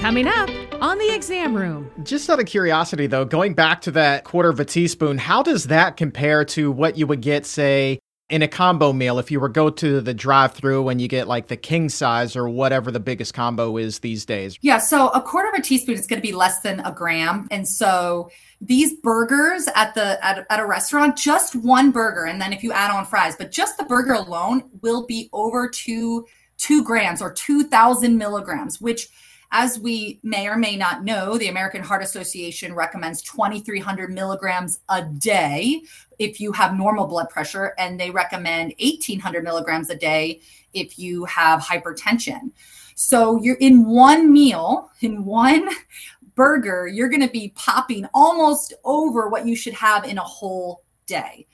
Coming up on the exam room. Just out of curiosity, though, going back to that quarter of a teaspoon, how does that compare to what you would get, say, in a combo meal if you were go to the drive-through and you get like the king size or whatever the biggest combo is these days? Yeah, so a quarter of a teaspoon is going to be less than a gram, and so these burgers at the at, at a restaurant, just one burger, and then if you add on fries, but just the burger alone will be over two two grams or two thousand milligrams, which as we may or may not know, the American Heart Association recommends 2,300 milligrams a day if you have normal blood pressure, and they recommend 1,800 milligrams a day if you have hypertension. So you're in one meal, in one burger, you're going to be popping almost over what you should have in a whole day.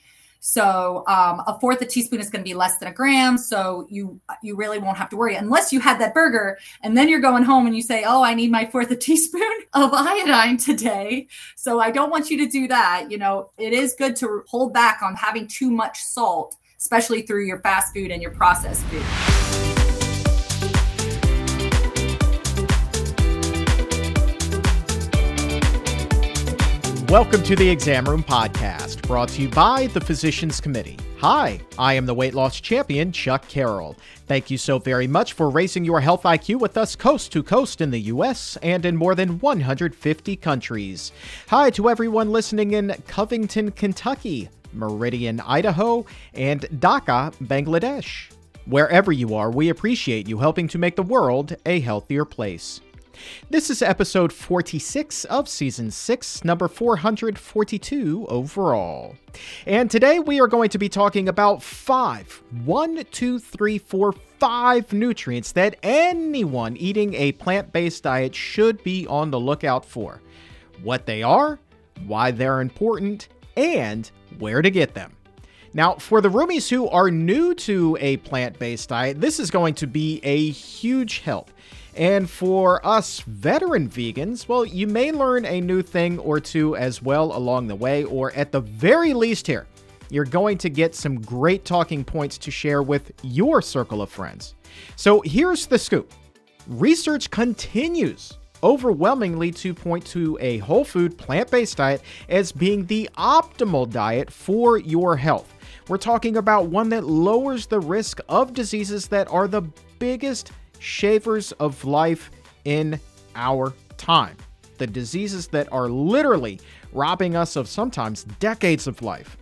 So um, a fourth a teaspoon is going to be less than a gram. So you you really won't have to worry unless you had that burger and then you're going home and you say, "Oh, I need my fourth a teaspoon of iodine today." So I don't want you to do that. You know, it is good to hold back on having too much salt, especially through your fast food and your processed food. Welcome to the Exam Room Podcast, brought to you by the Physicians Committee. Hi, I am the weight loss champion, Chuck Carroll. Thank you so very much for raising your health IQ with us coast to coast in the U.S. and in more than 150 countries. Hi to everyone listening in Covington, Kentucky, Meridian, Idaho, and Dhaka, Bangladesh. Wherever you are, we appreciate you helping to make the world a healthier place. This is episode 46 of season 6, number 442 overall. And today we are going to be talking about five, one, two, three, four, five nutrients that anyone eating a plant based diet should be on the lookout for. What they are, why they're important, and where to get them. Now, for the roomies who are new to a plant based diet, this is going to be a huge help. And for us veteran vegans, well, you may learn a new thing or two as well along the way, or at the very least, here, you're going to get some great talking points to share with your circle of friends. So here's the scoop research continues overwhelmingly to point to a whole food plant based diet as being the optimal diet for your health. We're talking about one that lowers the risk of diseases that are the biggest shavers of life in our time. The diseases that are literally robbing us of sometimes decades of life.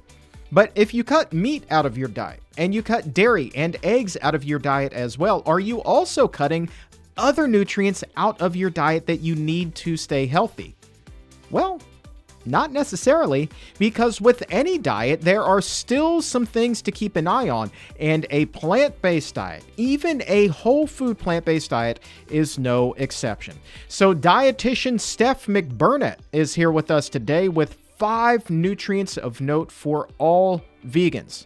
But if you cut meat out of your diet and you cut dairy and eggs out of your diet as well, are you also cutting other nutrients out of your diet that you need to stay healthy? Well, not necessarily, because with any diet, there are still some things to keep an eye on, and a plant based diet, even a whole food plant based diet, is no exception. So, dietitian Steph McBurnett is here with us today with five nutrients of note for all vegans.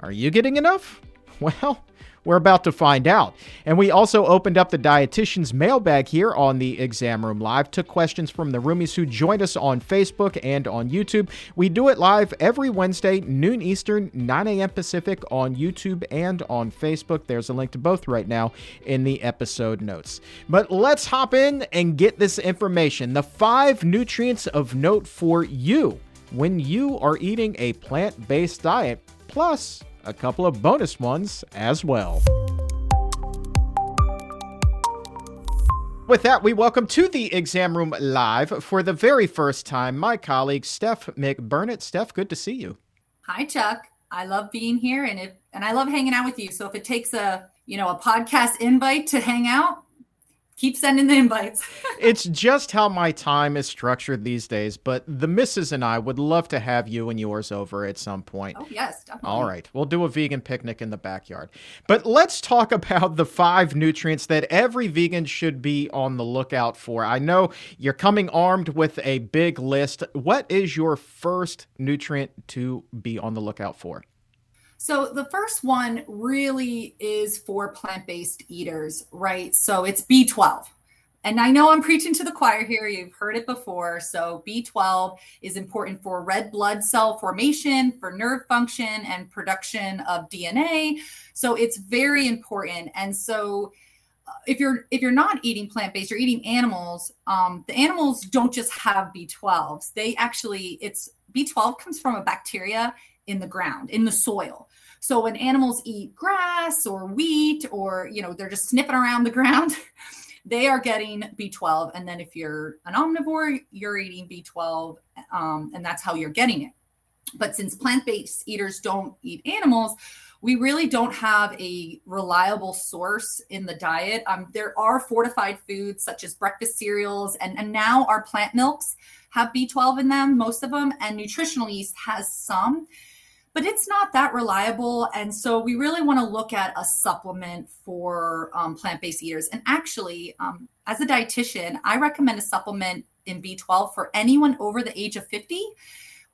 Are you getting enough? Well, we're about to find out. And we also opened up the dietitian's mailbag here on the Exam Room Live, took questions from the roomies who joined us on Facebook and on YouTube. We do it live every Wednesday, noon Eastern, 9 a.m. Pacific on YouTube and on Facebook. There's a link to both right now in the episode notes. But let's hop in and get this information the five nutrients of note for you when you are eating a plant based diet. Plus, a couple of bonus ones as well. With that, we welcome to the exam room live for the very first time my colleague Steph McBurnett. Steph, good to see you. Hi, Chuck. I love being here, and if and I love hanging out with you. So if it takes a you know a podcast invite to hang out, keep sending the invites. it's just how my time is structured these days, but the missus and I would love to have you and yours over at some point. Oh, yes, definitely. All right. We'll do a vegan picnic in the backyard. But let's talk about the five nutrients that every vegan should be on the lookout for. I know you're coming armed with a big list. What is your first nutrient to be on the lookout for? So the first one really is for plant-based eaters, right? So it's B12. And I know I'm preaching to the choir here. You've heard it before. So B12 is important for red blood cell formation, for nerve function, and production of DNA. So it's very important. And so if you're if you're not eating plant-based you're eating animals um, the animals don't just have b12s they actually it's b12 comes from a bacteria in the ground in the soil. So when animals eat grass or wheat or you know they're just sniffing around the ground they are getting b12 and then if you're an omnivore you're eating b12 um, and that's how you're getting it. But since plant-based eaters don't eat animals we really don't have a reliable source in the diet. Um, there are fortified foods such as breakfast cereals, and, and now our plant milks have B12 in them, most of them, and nutritional yeast has some, but it's not that reliable. And so we really want to look at a supplement for um, plant based eaters. And actually, um, as a dietitian, I recommend a supplement in B12 for anyone over the age of 50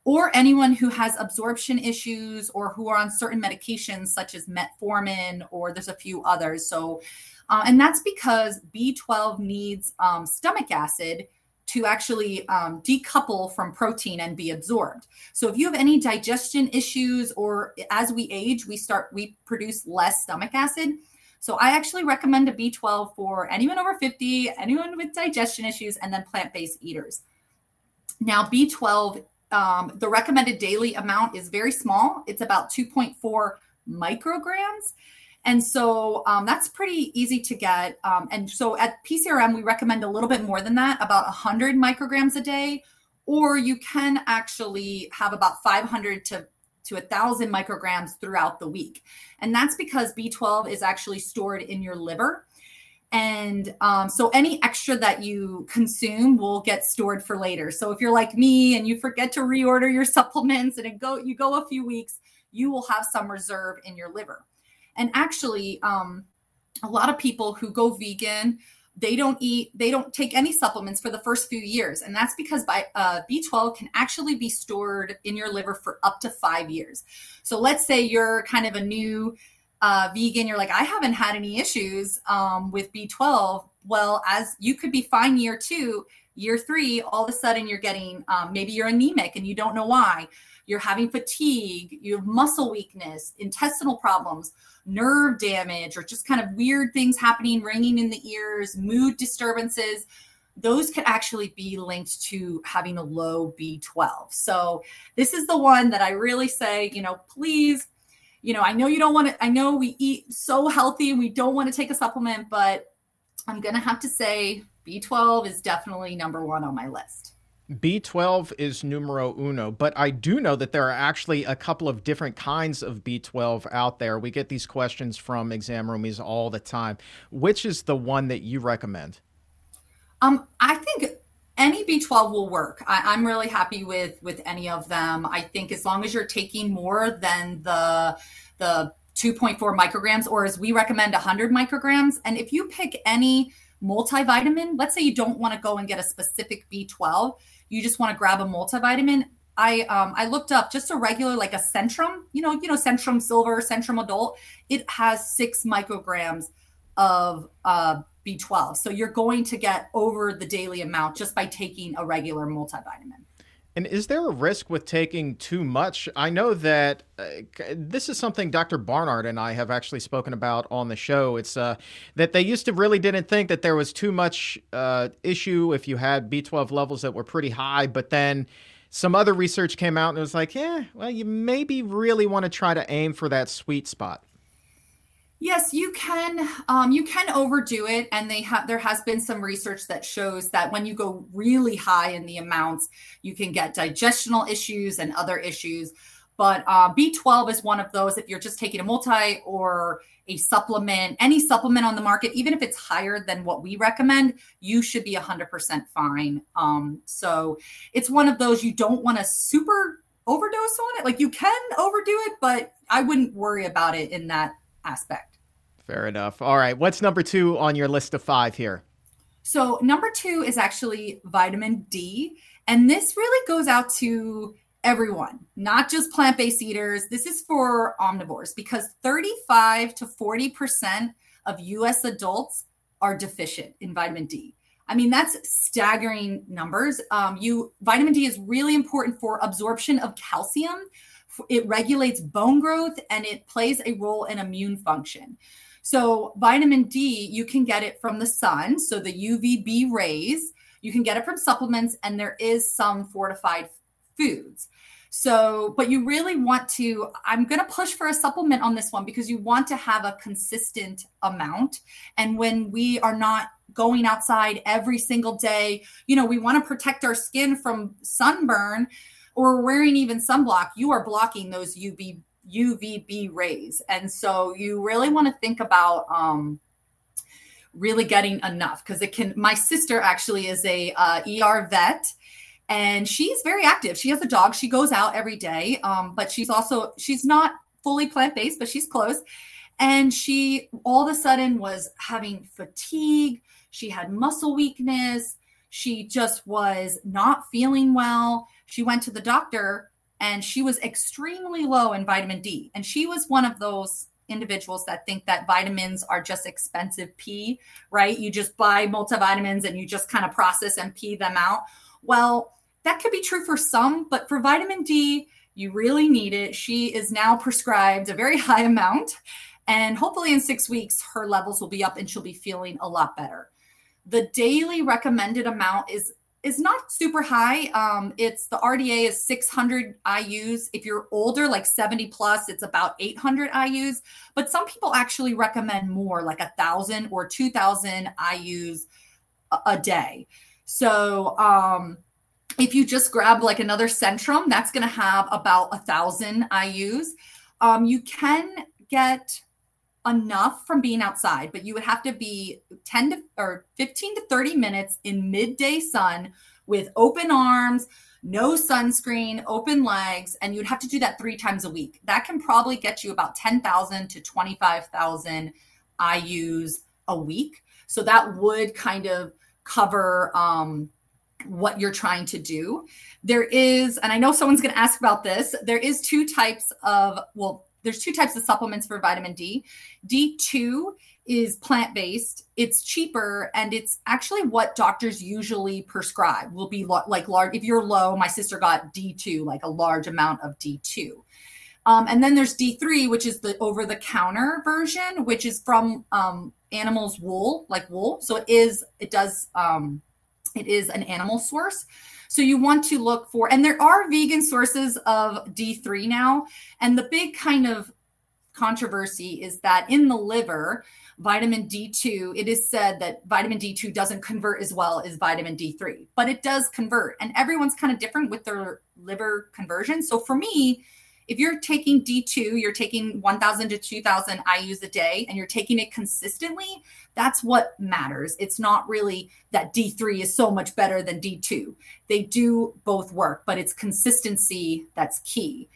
or anyone who has absorption issues or who are on certain medications such as metformin or there's a few others so uh, and that's because b12 needs um, stomach acid to actually um, decouple from protein and be absorbed so if you have any digestion issues or as we age we start we produce less stomach acid so I actually recommend a B12 for anyone over 50, anyone with digestion issues, and then plant-based eaters. Now, B12 um, the recommended daily amount is very small. It's about 2.4 micrograms. And so um, that's pretty easy to get. Um, and so at PCRM, we recommend a little bit more than that, about 100 micrograms a day, or you can actually have about 500 to to 1000 micrograms throughout the week. And that's because B12 is actually stored in your liver. And um, so any extra that you consume will get stored for later. So if you're like me and you forget to reorder your supplements and go you go a few weeks, you will have some reserve in your liver. And actually, um, a lot of people who go vegan, they don't eat, they don't take any supplements for the first few years, and that's because by uh, B12 can actually be stored in your liver for up to five years. So let's say you're kind of a new uh, vegan, you're like, I haven't had any issues um, with B12. Well, as you could be fine year two, year three, all of a sudden you're getting um, maybe you're anemic and you don't know why. You're having fatigue, you have muscle weakness, intestinal problems, nerve damage, or just kind of weird things happening, ringing in the ears, mood disturbances. Those could actually be linked to having a low B12. So, this is the one that I really say, you know, please you know, I know you don't want to, I know we eat so healthy and we don't want to take a supplement, but I'm going to have to say B12 is definitely number one on my list. B12 is numero uno, but I do know that there are actually a couple of different kinds of B12 out there. We get these questions from exam roomies all the time. Which is the one that you recommend? Um, I think any B12 will work. I, am really happy with with any of them. I think as long as you're taking more than the the 2.4 micrograms, or as we recommend, 100 micrograms, and if you pick any multivitamin, let's say you don't want to go and get a specific B12, you just want to grab a multivitamin. I um, I looked up just a regular like a Centrum, you know, you know Centrum Silver, Centrum Adult. It has six micrograms of uh, B12. So you're going to get over the daily amount just by taking a regular multivitamin. And is there a risk with taking too much? I know that uh, this is something Dr. Barnard and I have actually spoken about on the show. It's uh, that they used to really didn't think that there was too much uh, issue if you had B12 levels that were pretty high, but then some other research came out and it was like, yeah, well, you maybe really want to try to aim for that sweet spot. Yes, you can. Um, you can overdo it, and they have. There has been some research that shows that when you go really high in the amounts, you can get digestional issues and other issues. But uh, B12 is one of those. If you're just taking a multi or a supplement, any supplement on the market, even if it's higher than what we recommend, you should be 100% fine. Um, so it's one of those you don't want to super overdose on it. Like you can overdo it, but I wouldn't worry about it in that aspect. Fair enough. All right. What's number two on your list of five here? So, number two is actually vitamin D. And this really goes out to everyone, not just plant based eaters. This is for omnivores because 35 to 40% of US adults are deficient in vitamin D. I mean, that's staggering numbers. Um, you vitamin D is really important for absorption of calcium. It regulates bone growth and it plays a role in immune function. So, vitamin D, you can get it from the sun. So, the UVB rays, you can get it from supplements, and there is some fortified foods. So, but you really want to, I'm going to push for a supplement on this one because you want to have a consistent amount. And when we are not going outside every single day, you know, we want to protect our skin from sunburn or wearing even sunblock, you are blocking those UV UVB rays. And so you really want to think about um, really getting enough because it can. My sister actually is a uh, ER vet and she's very active. She has a dog. She goes out every day, um, but she's also she's not fully plant based, but she's close. And she all of a sudden was having fatigue. She had muscle weakness. She just was not feeling well. She went to the doctor and she was extremely low in vitamin D. And she was one of those individuals that think that vitamins are just expensive pee, right? You just buy multivitamins and you just kind of process and pee them out. Well, that could be true for some, but for vitamin D, you really need it. She is now prescribed a very high amount, and hopefully in six weeks, her levels will be up and she'll be feeling a lot better. The daily recommended amount is is not super high. Um, it's the RDA is 600 IU's. If you're older, like 70 plus, it's about 800 IU's. But some people actually recommend more, like a thousand or 2,000 IU's a, a day. So um, if you just grab like another Centrum, that's going to have about a thousand IU's. Um, you can get enough from being outside, but you would have to be 10 to or 15 to 30 minutes in midday sun with open arms, no sunscreen, open legs, and you'd have to do that three times a week. That can probably get you about 10,000 to 25,000 IU's a week. So that would kind of cover um, what you're trying to do. There is, and I know someone's going to ask about this, there is two types of, well, there's two types of supplements for vitamin D. D2 is plant based, it's cheaper, and it's actually what doctors usually prescribe. Will be lo- like large, if you're low, my sister got D2, like a large amount of D2. Um, and then there's D3, which is the over the counter version, which is from um, animals' wool, like wool. So it is, it does, um, it is an animal source. So you want to look for, and there are vegan sources of D3 now. And the big kind of controversy is that in the liver, vitamin D2, it is said that vitamin D2 doesn't convert as well as vitamin D3, but it does convert. And everyone's kind of different with their liver conversion. So for me, if you're taking D2, you're taking 1,000 to 2,000 IUs a day and you're taking it consistently, that's what matters. It's not really that D3 is so much better than D2. They do both work, but it's consistency that's key.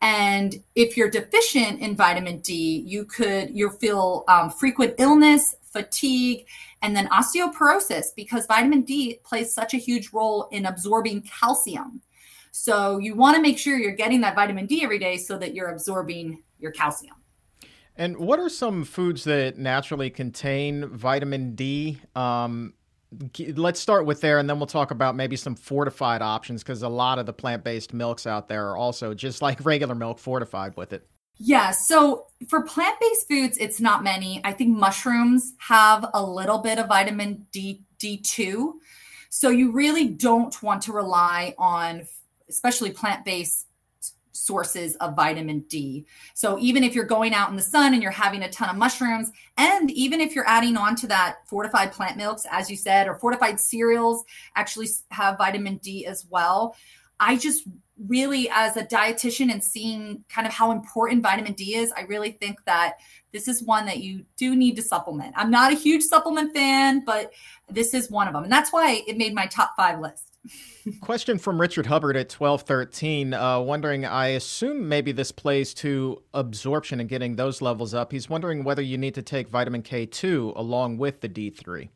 And if you're deficient in vitamin D, you could you'll feel um, frequent illness, fatigue, and then osteoporosis because vitamin D plays such a huge role in absorbing calcium. So you want to make sure you're getting that vitamin D every day so that you're absorbing your calcium. And what are some foods that naturally contain vitamin D? Um, let's start with there, and then we'll talk about maybe some fortified options because a lot of the plant based milks out there are also just like regular milk fortified with it. Yeah. So for plant based foods, it's not many. I think mushrooms have a little bit of vitamin D, D2. So you really don't want to rely on especially plant based sources of vitamin D. So even if you're going out in the sun and you're having a ton of mushrooms, and even if you're adding on to that fortified plant milks, as you said, or fortified cereals actually have vitamin D as well. I just really, as a dietitian and seeing kind of how important vitamin D is, I really think that this is one that you do need to supplement. I'm not a huge supplement fan, but this is one of them. And that's why it made my top five list. Question from Richard Hubbard at 1213, uh, wondering, I assume maybe this plays to absorption and getting those levels up. He's wondering whether you need to take vitamin K2 along with the D3.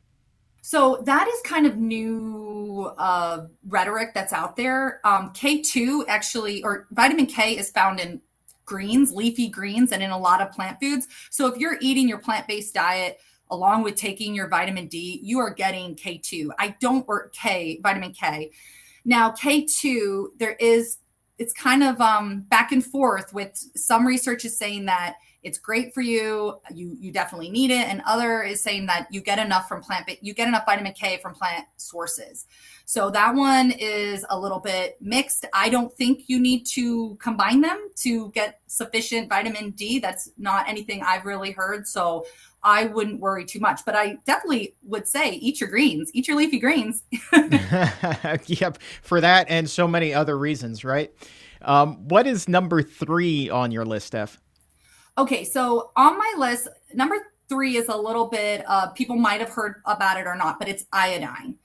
So that is kind of new uh, rhetoric that's out there. Um, K2 actually, or vitamin K is found in greens, leafy greens, and in a lot of plant foods. So if you're eating your plant based diet, along with taking your vitamin D, you are getting K2. I don't work K, vitamin K. Now, K2, there is, it's kind of um, back and forth with some research is saying that it's great for you. You you definitely need it. And other is saying that you get enough from plant but you get enough vitamin K from plant sources. So that one is a little bit mixed. I don't think you need to combine them to get sufficient vitamin D. That's not anything I've really heard. So I wouldn't worry too much. But I definitely would say eat your greens, eat your leafy greens. yep, for that and so many other reasons, right? Um, what is number three on your list, Steph? Okay, so on my list, number three is a little bit, uh, people might have heard about it or not, but it's iodine.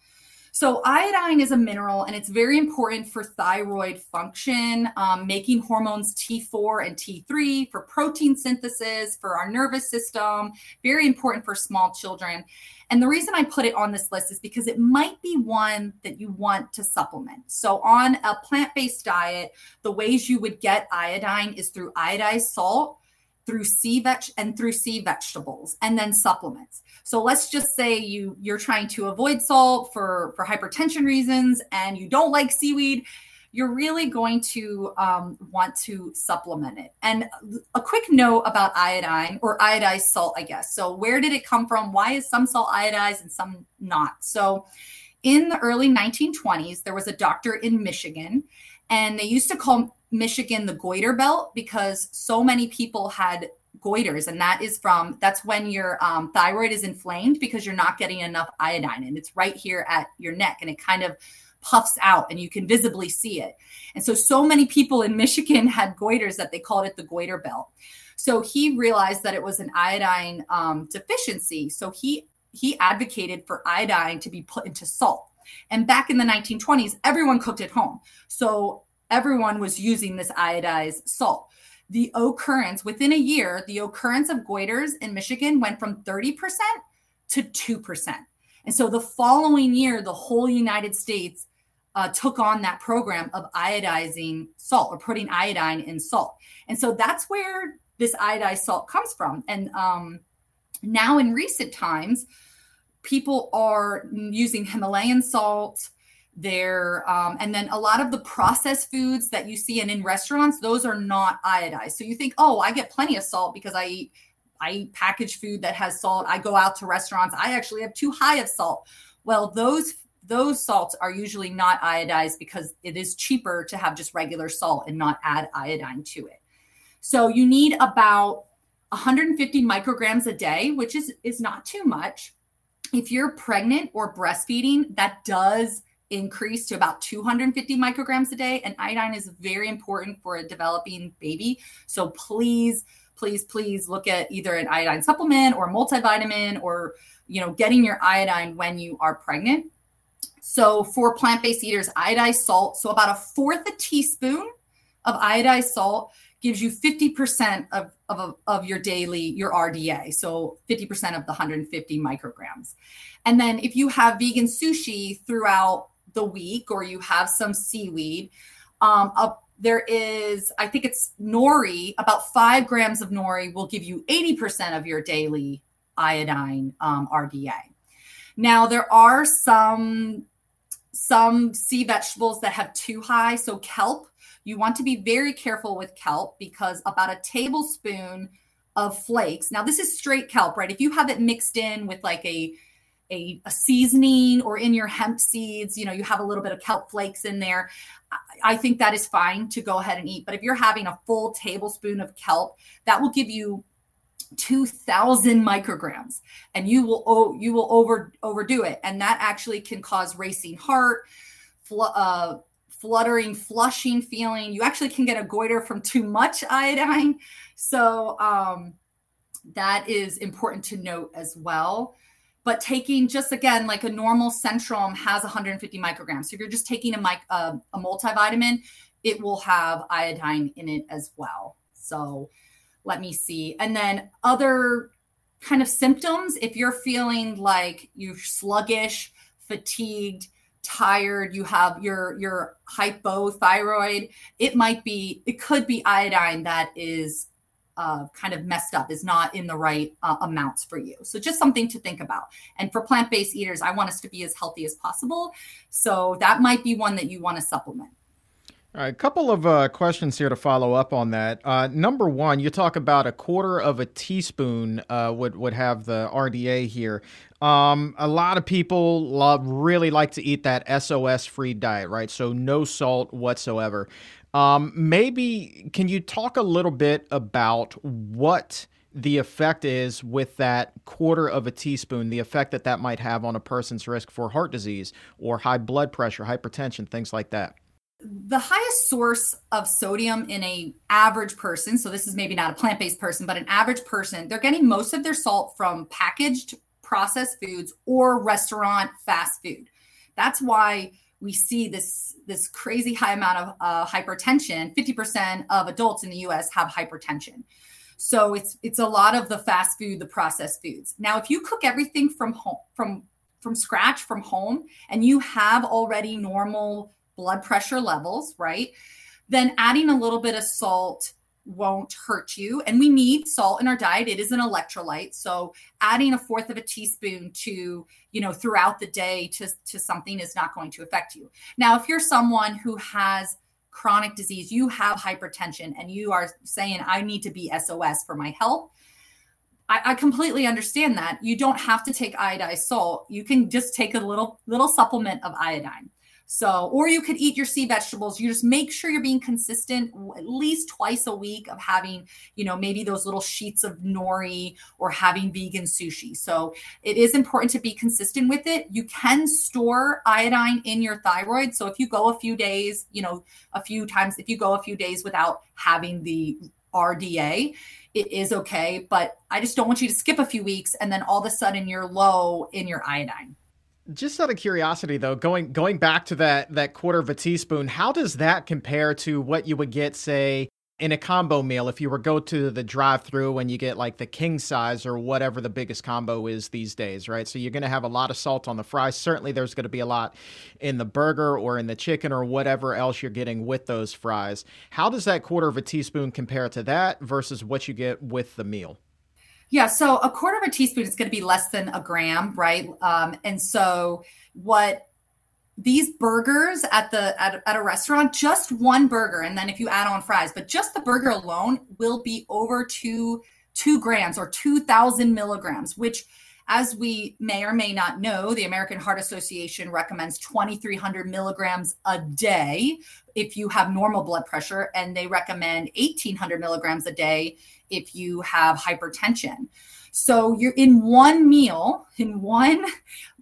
So, iodine is a mineral and it's very important for thyroid function, um, making hormones T4 and T3 for protein synthesis, for our nervous system, very important for small children. And the reason I put it on this list is because it might be one that you want to supplement. So, on a plant based diet, the ways you would get iodine is through iodized salt through sea veg and through sea vegetables and then supplements. So let's just say you you're trying to avoid salt for for hypertension reasons and you don't like seaweed, you're really going to um, want to supplement it. And a quick note about iodine or iodized salt, I guess. So where did it come from? Why is some salt iodized and some not? So in the early 1920s, there was a doctor in Michigan, and they used to call Michigan the goiter belt because so many people had goiters and that is from that's when your um, thyroid is inflamed because you're not getting enough iodine and it's right here at your neck and it kind of puffs out and you can visibly see it. And so so many people in michigan had goiters that they called it the goiter belt. So he realized that it was an iodine um, deficiency so he he advocated for iodine to be put into salt. And back in the 1920s everyone cooked at home. So everyone was using this iodized salt. The occurrence within a year, the occurrence of goiters in Michigan went from 30% to 2%. And so the following year, the whole United States uh, took on that program of iodizing salt or putting iodine in salt. And so that's where this iodized salt comes from. And um, now in recent times, people are using Himalayan salt there um, and then a lot of the processed foods that you see and in restaurants those are not iodized. So you think oh i get plenty of salt because i eat i eat packaged food that has salt. I go out to restaurants. I actually have too high of salt. Well those those salts are usually not iodized because it is cheaper to have just regular salt and not add iodine to it. So you need about 150 micrograms a day which is is not too much. If you're pregnant or breastfeeding that does increase to about 250 micrograms a day. And iodine is very important for a developing baby. So please, please, please look at either an iodine supplement or multivitamin or, you know, getting your iodine when you are pregnant. So for plant-based eaters, iodized salt, so about a fourth a teaspoon of iodized salt gives you 50% of, of, of your daily, your RDA. So 50% of the 150 micrograms. And then if you have vegan sushi throughout the week or you have some seaweed. Um, a, there is, I think it's nori, about five grams of nori will give you 80% of your daily iodine um, RDA. Now, there are some some sea vegetables that have too high. So kelp, you want to be very careful with kelp because about a tablespoon of flakes. Now, this is straight kelp, right? If you have it mixed in with like a a, a, seasoning or in your hemp seeds, you know, you have a little bit of kelp flakes in there. I think that is fine to go ahead and eat. But if you're having a full tablespoon of kelp, that will give you 2000 micrograms and you will oh, you will over overdo it and that actually can cause racing heart fl- uh, fluttering flushing feeling you actually can get a goiter from too much iodine so um, that is important to note as well but taking just again like a normal centrum has 150 micrograms. So if you're just taking a, mic, uh, a multivitamin it will have iodine in it as well. So let me see. And then other kind of symptoms if you're feeling like you're sluggish fatigued tired you have your your hypothyroid it might be it could be iodine that is uh, kind of messed up, is not in the right uh, amounts for you. So just something to think about. And for plant based eaters, I want us to be as healthy as possible. So that might be one that you want to supplement. Right, a couple of uh, questions here to follow up on that. Uh, number one, you talk about a quarter of a teaspoon uh, would would have the RDA here. Um, a lot of people love really like to eat that SOS free diet, right? So no salt whatsoever. Um, maybe can you talk a little bit about what the effect is with that quarter of a teaspoon, the effect that that might have on a person's risk for heart disease or high blood pressure, hypertension, things like that? The highest source of sodium in a average person so this is maybe not a plant-based person but an average person they're getting most of their salt from packaged processed foods or restaurant fast food. That's why we see this this crazy high amount of uh, hypertension. 50% of adults in the us have hypertension. So it's it's a lot of the fast food the processed foods. Now if you cook everything from home from from scratch from home and you have already normal blood pressure levels, right? Then adding a little bit of salt won't hurt you. And we need salt in our diet. It is an electrolyte. So adding a fourth of a teaspoon to, you know, throughout the day to, to something is not going to affect you. Now, if you're someone who has chronic disease, you have hypertension, and you are saying, I need to be SOS for my health. I, I completely understand that. You don't have to take iodized salt. You can just take a little little supplement of iodine. So, or you could eat your sea vegetables. You just make sure you're being consistent at least twice a week of having, you know, maybe those little sheets of nori or having vegan sushi. So, it is important to be consistent with it. You can store iodine in your thyroid. So, if you go a few days, you know, a few times, if you go a few days without having the RDA, it is okay. But I just don't want you to skip a few weeks and then all of a sudden you're low in your iodine. Just out of curiosity, though, going going back to that that quarter of a teaspoon, how does that compare to what you would get, say, in a combo meal if you were go to the drive-through and you get like the king size or whatever the biggest combo is these days, right? So you're going to have a lot of salt on the fries. Certainly, there's going to be a lot in the burger or in the chicken or whatever else you're getting with those fries. How does that quarter of a teaspoon compare to that versus what you get with the meal? Yeah, so a quarter of a teaspoon is going to be less than a gram, right? Um, and so what these burgers at the at, at a restaurant, just one burger, and then if you add on fries, but just the burger alone will be over two two grams or two thousand milligrams, which as we may or may not know, the American Heart Association recommends 2,300 milligrams a day if you have normal blood pressure, and they recommend 1,800 milligrams a day if you have hypertension. So you're in one meal, in one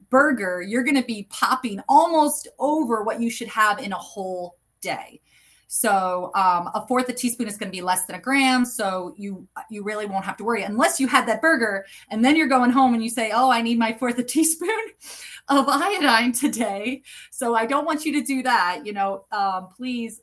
burger, you're going to be popping almost over what you should have in a whole day. So um, a fourth a teaspoon is going to be less than a gram. So you you really won't have to worry unless you had that burger and then you're going home and you say, oh, I need my fourth a teaspoon of iodine today. So I don't want you to do that. You know, um, please.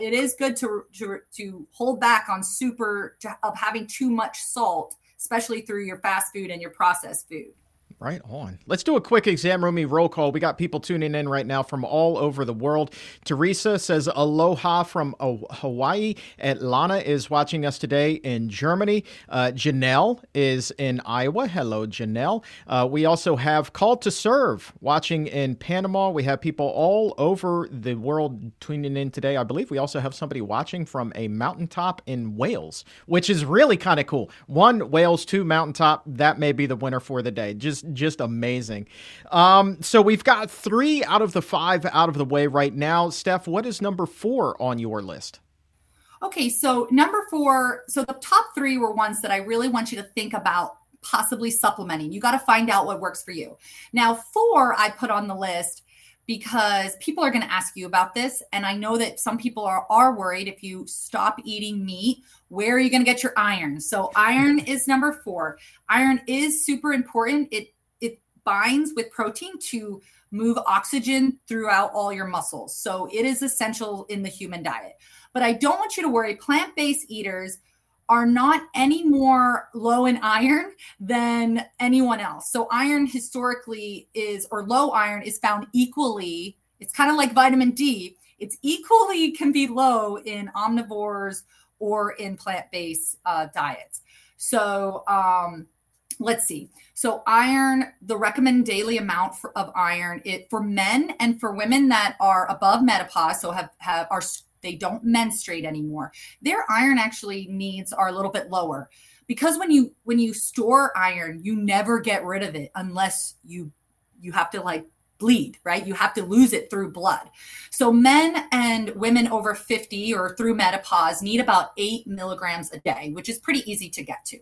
It is good to to to hold back on super to, of having too much salt, especially through your fast food and your processed food. Right on. Let's do a quick exam roomy roll call. We got people tuning in right now from all over the world. Teresa says aloha from Hawaii. Atlanta is watching us today in Germany. Uh, Janelle is in Iowa. Hello, Janelle. Uh, we also have Call to Serve watching in Panama. We have people all over the world tuning in today. I believe we also have somebody watching from a mountaintop in Wales, which is really kind of cool. One, Wales, two, mountaintop. That may be the winner for the day. Just just amazing. Um, so we've got three out of the five out of the way right now. Steph, what is number four on your list? Okay, so number four, so the top three were ones that I really want you to think about possibly supplementing. You got to find out what works for you. Now, four I put on the list because people are going to ask you about this and i know that some people are, are worried if you stop eating meat where are you going to get your iron so iron is number four iron is super important it binds with protein to move oxygen throughout all your muscles. So it is essential in the human diet. But I don't want you to worry. Plant based eaters are not any more low in iron than anyone else. So iron historically is, or low iron is found equally. It's kind of like vitamin D. It's equally can be low in omnivores or in plant based uh, diets. So, um, let's see. So iron, the recommended daily amount for, of iron, it for men and for women that are above menopause, so have have are they don't menstruate anymore, their iron actually needs are a little bit lower. Because when you when you store iron, you never get rid of it unless you you have to like bleed, right? You have to lose it through blood. So men and women over 50 or through menopause need about eight milligrams a day, which is pretty easy to get to.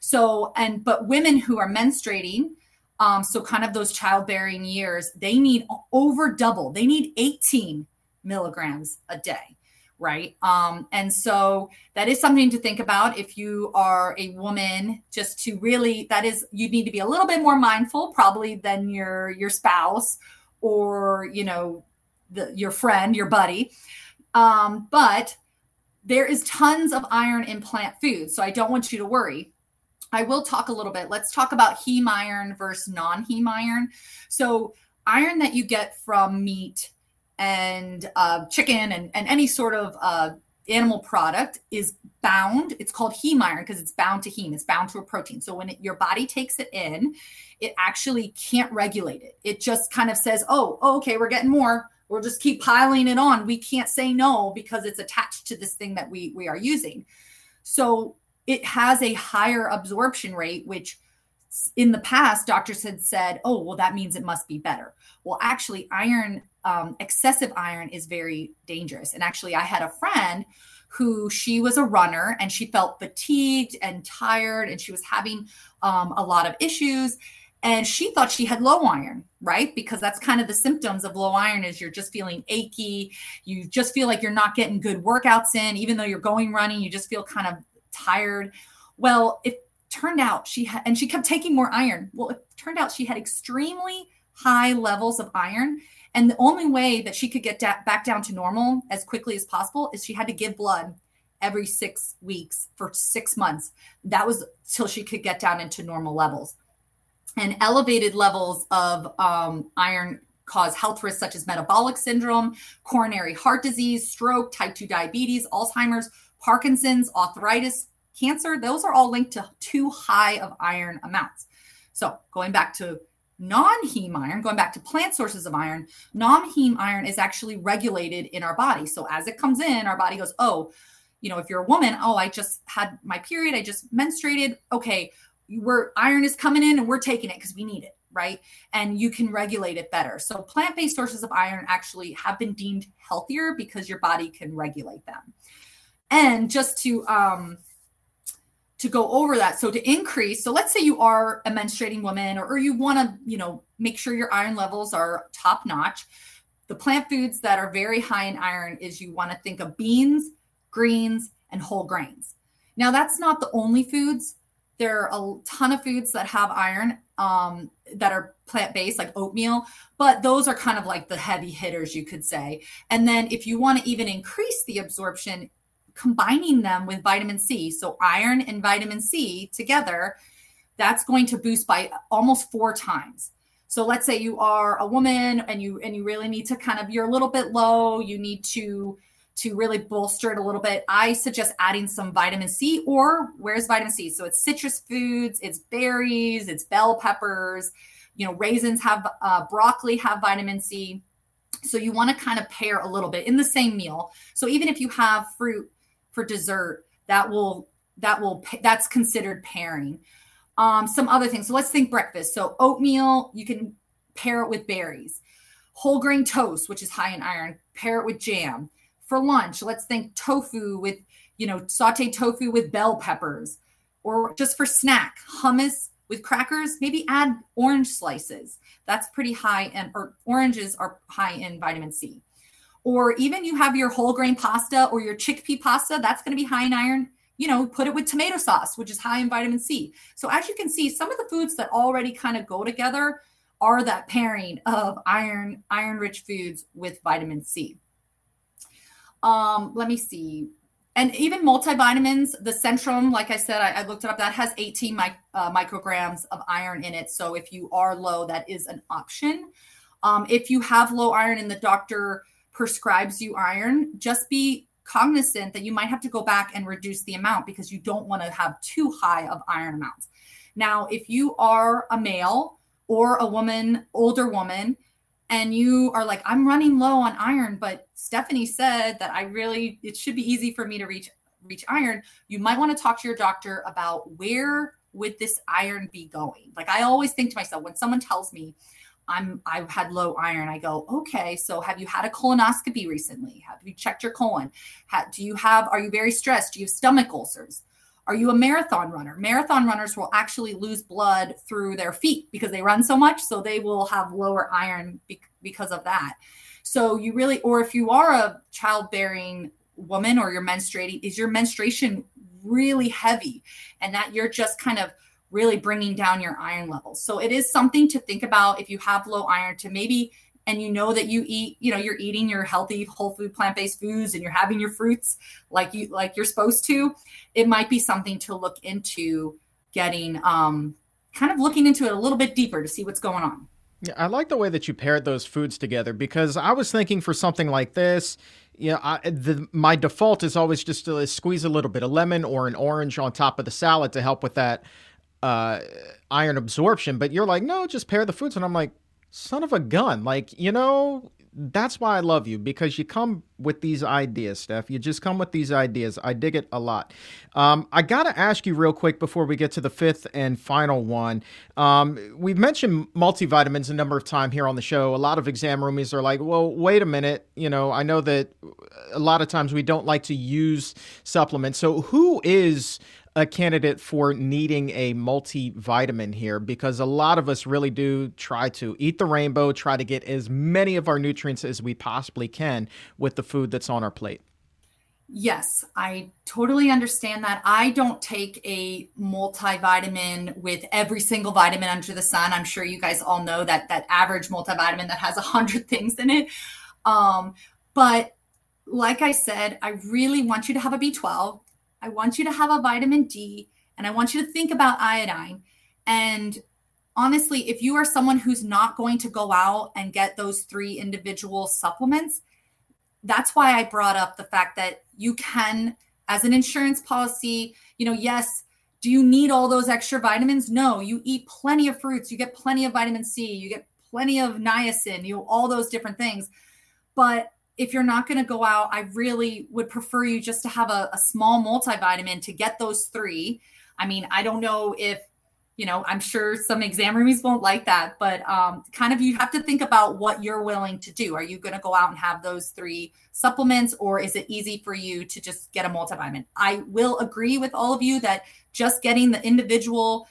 So, and but women who are menstruating, um, so kind of those childbearing years, they need over double. They need 18 milligrams a day right? Um, and so that is something to think about if you are a woman, just to really that is you need to be a little bit more mindful, probably than your your spouse or you know the, your friend, your buddy. Um, but there is tons of iron in plant foods, so I don't want you to worry. I will talk a little bit. Let's talk about heme iron versus non-heme iron. So iron that you get from meat and uh, chicken and, and any sort of uh, animal product is bound. It's called heme iron because it's bound to heme. It's bound to a protein. So when it, your body takes it in, it actually can't regulate it. It just kind of says, "Oh, oh okay, we're getting more. We'll just keep piling it on. We can't say no because it's attached to this thing that we we are using." So it has a higher absorption rate, which in the past doctors had said, "Oh, well, that means it must be better." Well, actually, iron um, excessive iron is very dangerous. And actually, I had a friend who she was a runner and she felt fatigued and tired and she was having um, a lot of issues. And she thought she had low iron right? Because that's kind of the symptoms of low iron is you're just feeling achy. You just feel like you're not getting good workouts in. Even though you're going running you just feel kind of tired. Well it turned out she had and she kept taking more iron. Well it turned out she had extremely high levels of iron and the only way that she could get da- back down to normal as quickly as possible is she had to give blood every six weeks for six months. That was till she could get down into normal levels. And elevated levels of um, iron cause health risks such as metabolic syndrome, coronary heart disease, stroke, type 2 diabetes, Alzheimer's, Parkinson's, arthritis, cancer. Those are all linked to too high of iron amounts. So, going back to non-heme iron going back to plant sources of iron non-heme iron is actually regulated in our body. So as it comes in our body goes oh you know if you're a woman oh i just had my period i just menstruated. Okay we're iron is coming in and we're taking it because we need it right? And you can regulate it better. So plant-based sources of iron actually have been deemed healthier because your body can regulate them. And just to um to go over that. So to increase, so let's say you are a menstruating woman or, or you want to, you know, make sure your iron levels are top notch. The plant foods that are very high in iron is you want to think of beans, greens, and whole grains. Now that's not the only foods. There are a ton of foods that have iron um, that are plant based, like oatmeal, but those are kind of like the heavy hitters, you could say. And then if you want to even increase the absorption, combining them with vitamin C, so iron and vitamin C together, that's going to boost by almost four times. So let's say you are a woman and you and you really need to kind of you're a little bit low, you need to to really bolster it a little bit. I suggest adding some vitamin C or where's vitamin C? So it's citrus foods, it's berries, it's bell peppers, you know, raisins have uh, broccoli have vitamin C. So you want to kind of pair a little bit in the same meal. So even if you have fruit for dessert that will that will that's considered pairing. Um some other things. So let's think breakfast. So oatmeal you can pair it with berries. Whole grain toast which is high in iron pair it with jam. For lunch let's think tofu with you know sauteed tofu with bell peppers or just for snack hummus with crackers maybe add orange slices. That's pretty high and or oranges are high in vitamin c or even you have your whole grain pasta or your chickpea pasta, that's going to be high in iron. You know, put it with tomato sauce, which is high in vitamin C. So, as you can see, some of the foods that already kind of go together are that pairing of iron, iron rich foods with vitamin C. Um, let me see. And even multivitamins, the Centrum, like I said, I, I looked it up, that has 18 mic, uh, micrograms of iron in it. So if you are low, that is an option. Um, if you have low iron and the doctor prescribes you iron, just be cognizant that you might have to go back and reduce the amount because you don't want to have too high of iron amounts. Now, if you are a male or a woman, older woman, and you are like, I'm running low on iron, but Stephanie said that I really, it should be easy for me to reach reach iron, you might want to talk to your doctor about where would this iron be going. Like I always think to myself when someone tells me I'm I've had low iron, I go, okay, so have you had a colonoscopy recently? Have you checked your colon? do you have are you very stressed? Do you have stomach ulcers? Are you a marathon runner? Marathon runners will actually lose blood through their feet because they run so much. So they will have lower iron be- because of that. So you really, or if you are a childbearing woman or you're menstruating, is your menstruation really heavy and that you're just kind of really bringing down your iron levels. So it is something to think about if you have low iron to maybe and you know that you eat you know you're eating your healthy whole food plant-based foods and you're having your fruits like you like you're supposed to it might be something to look into getting um kind of looking into it a little bit deeper to see what's going on yeah, I like the way that you paired those foods together because I was thinking for something like this, you know, I, the, my default is always just to squeeze a little bit of lemon or an orange on top of the salad to help with that uh, iron absorption. But you're like, no, just pair the foods, and I'm like, son of a gun. Like, you know, that's why I love you because you come with these ideas, Steph. You just come with these ideas. I dig it a lot. Um, I got to ask you real quick before we get to the fifth and final one. Um, we've mentioned multivitamins a number of times here on the show. A lot of exam roomies are like, well, wait a minute. You know, I know that a lot of times we don't like to use supplements. So, who is a candidate for needing a multivitamin here because a lot of us really do try to eat the rainbow, try to get as many of our nutrients as we possibly can with the food that's on our plate. Yes, I totally understand that. I don't take a multivitamin with every single vitamin under the sun. I'm sure you guys all know that that average multivitamin that has a hundred things in it. Um, but like I said, I really want you to have a B12 I want you to have a vitamin D and I want you to think about iodine. And honestly, if you are someone who's not going to go out and get those three individual supplements, that's why I brought up the fact that you can, as an insurance policy, you know, yes, do you need all those extra vitamins? No, you eat plenty of fruits, you get plenty of vitamin C, you get plenty of niacin, you know, all those different things. But if you're not going to go out, I really would prefer you just to have a, a small multivitamin to get those three. I mean, I don't know if you know i'm sure some exam roomies won't like that but um, kind of you have to think about what you're willing to do are you going to go out and have those three supplements or is it easy for you to just get a multivitamin i will agree with all of you that just getting the individual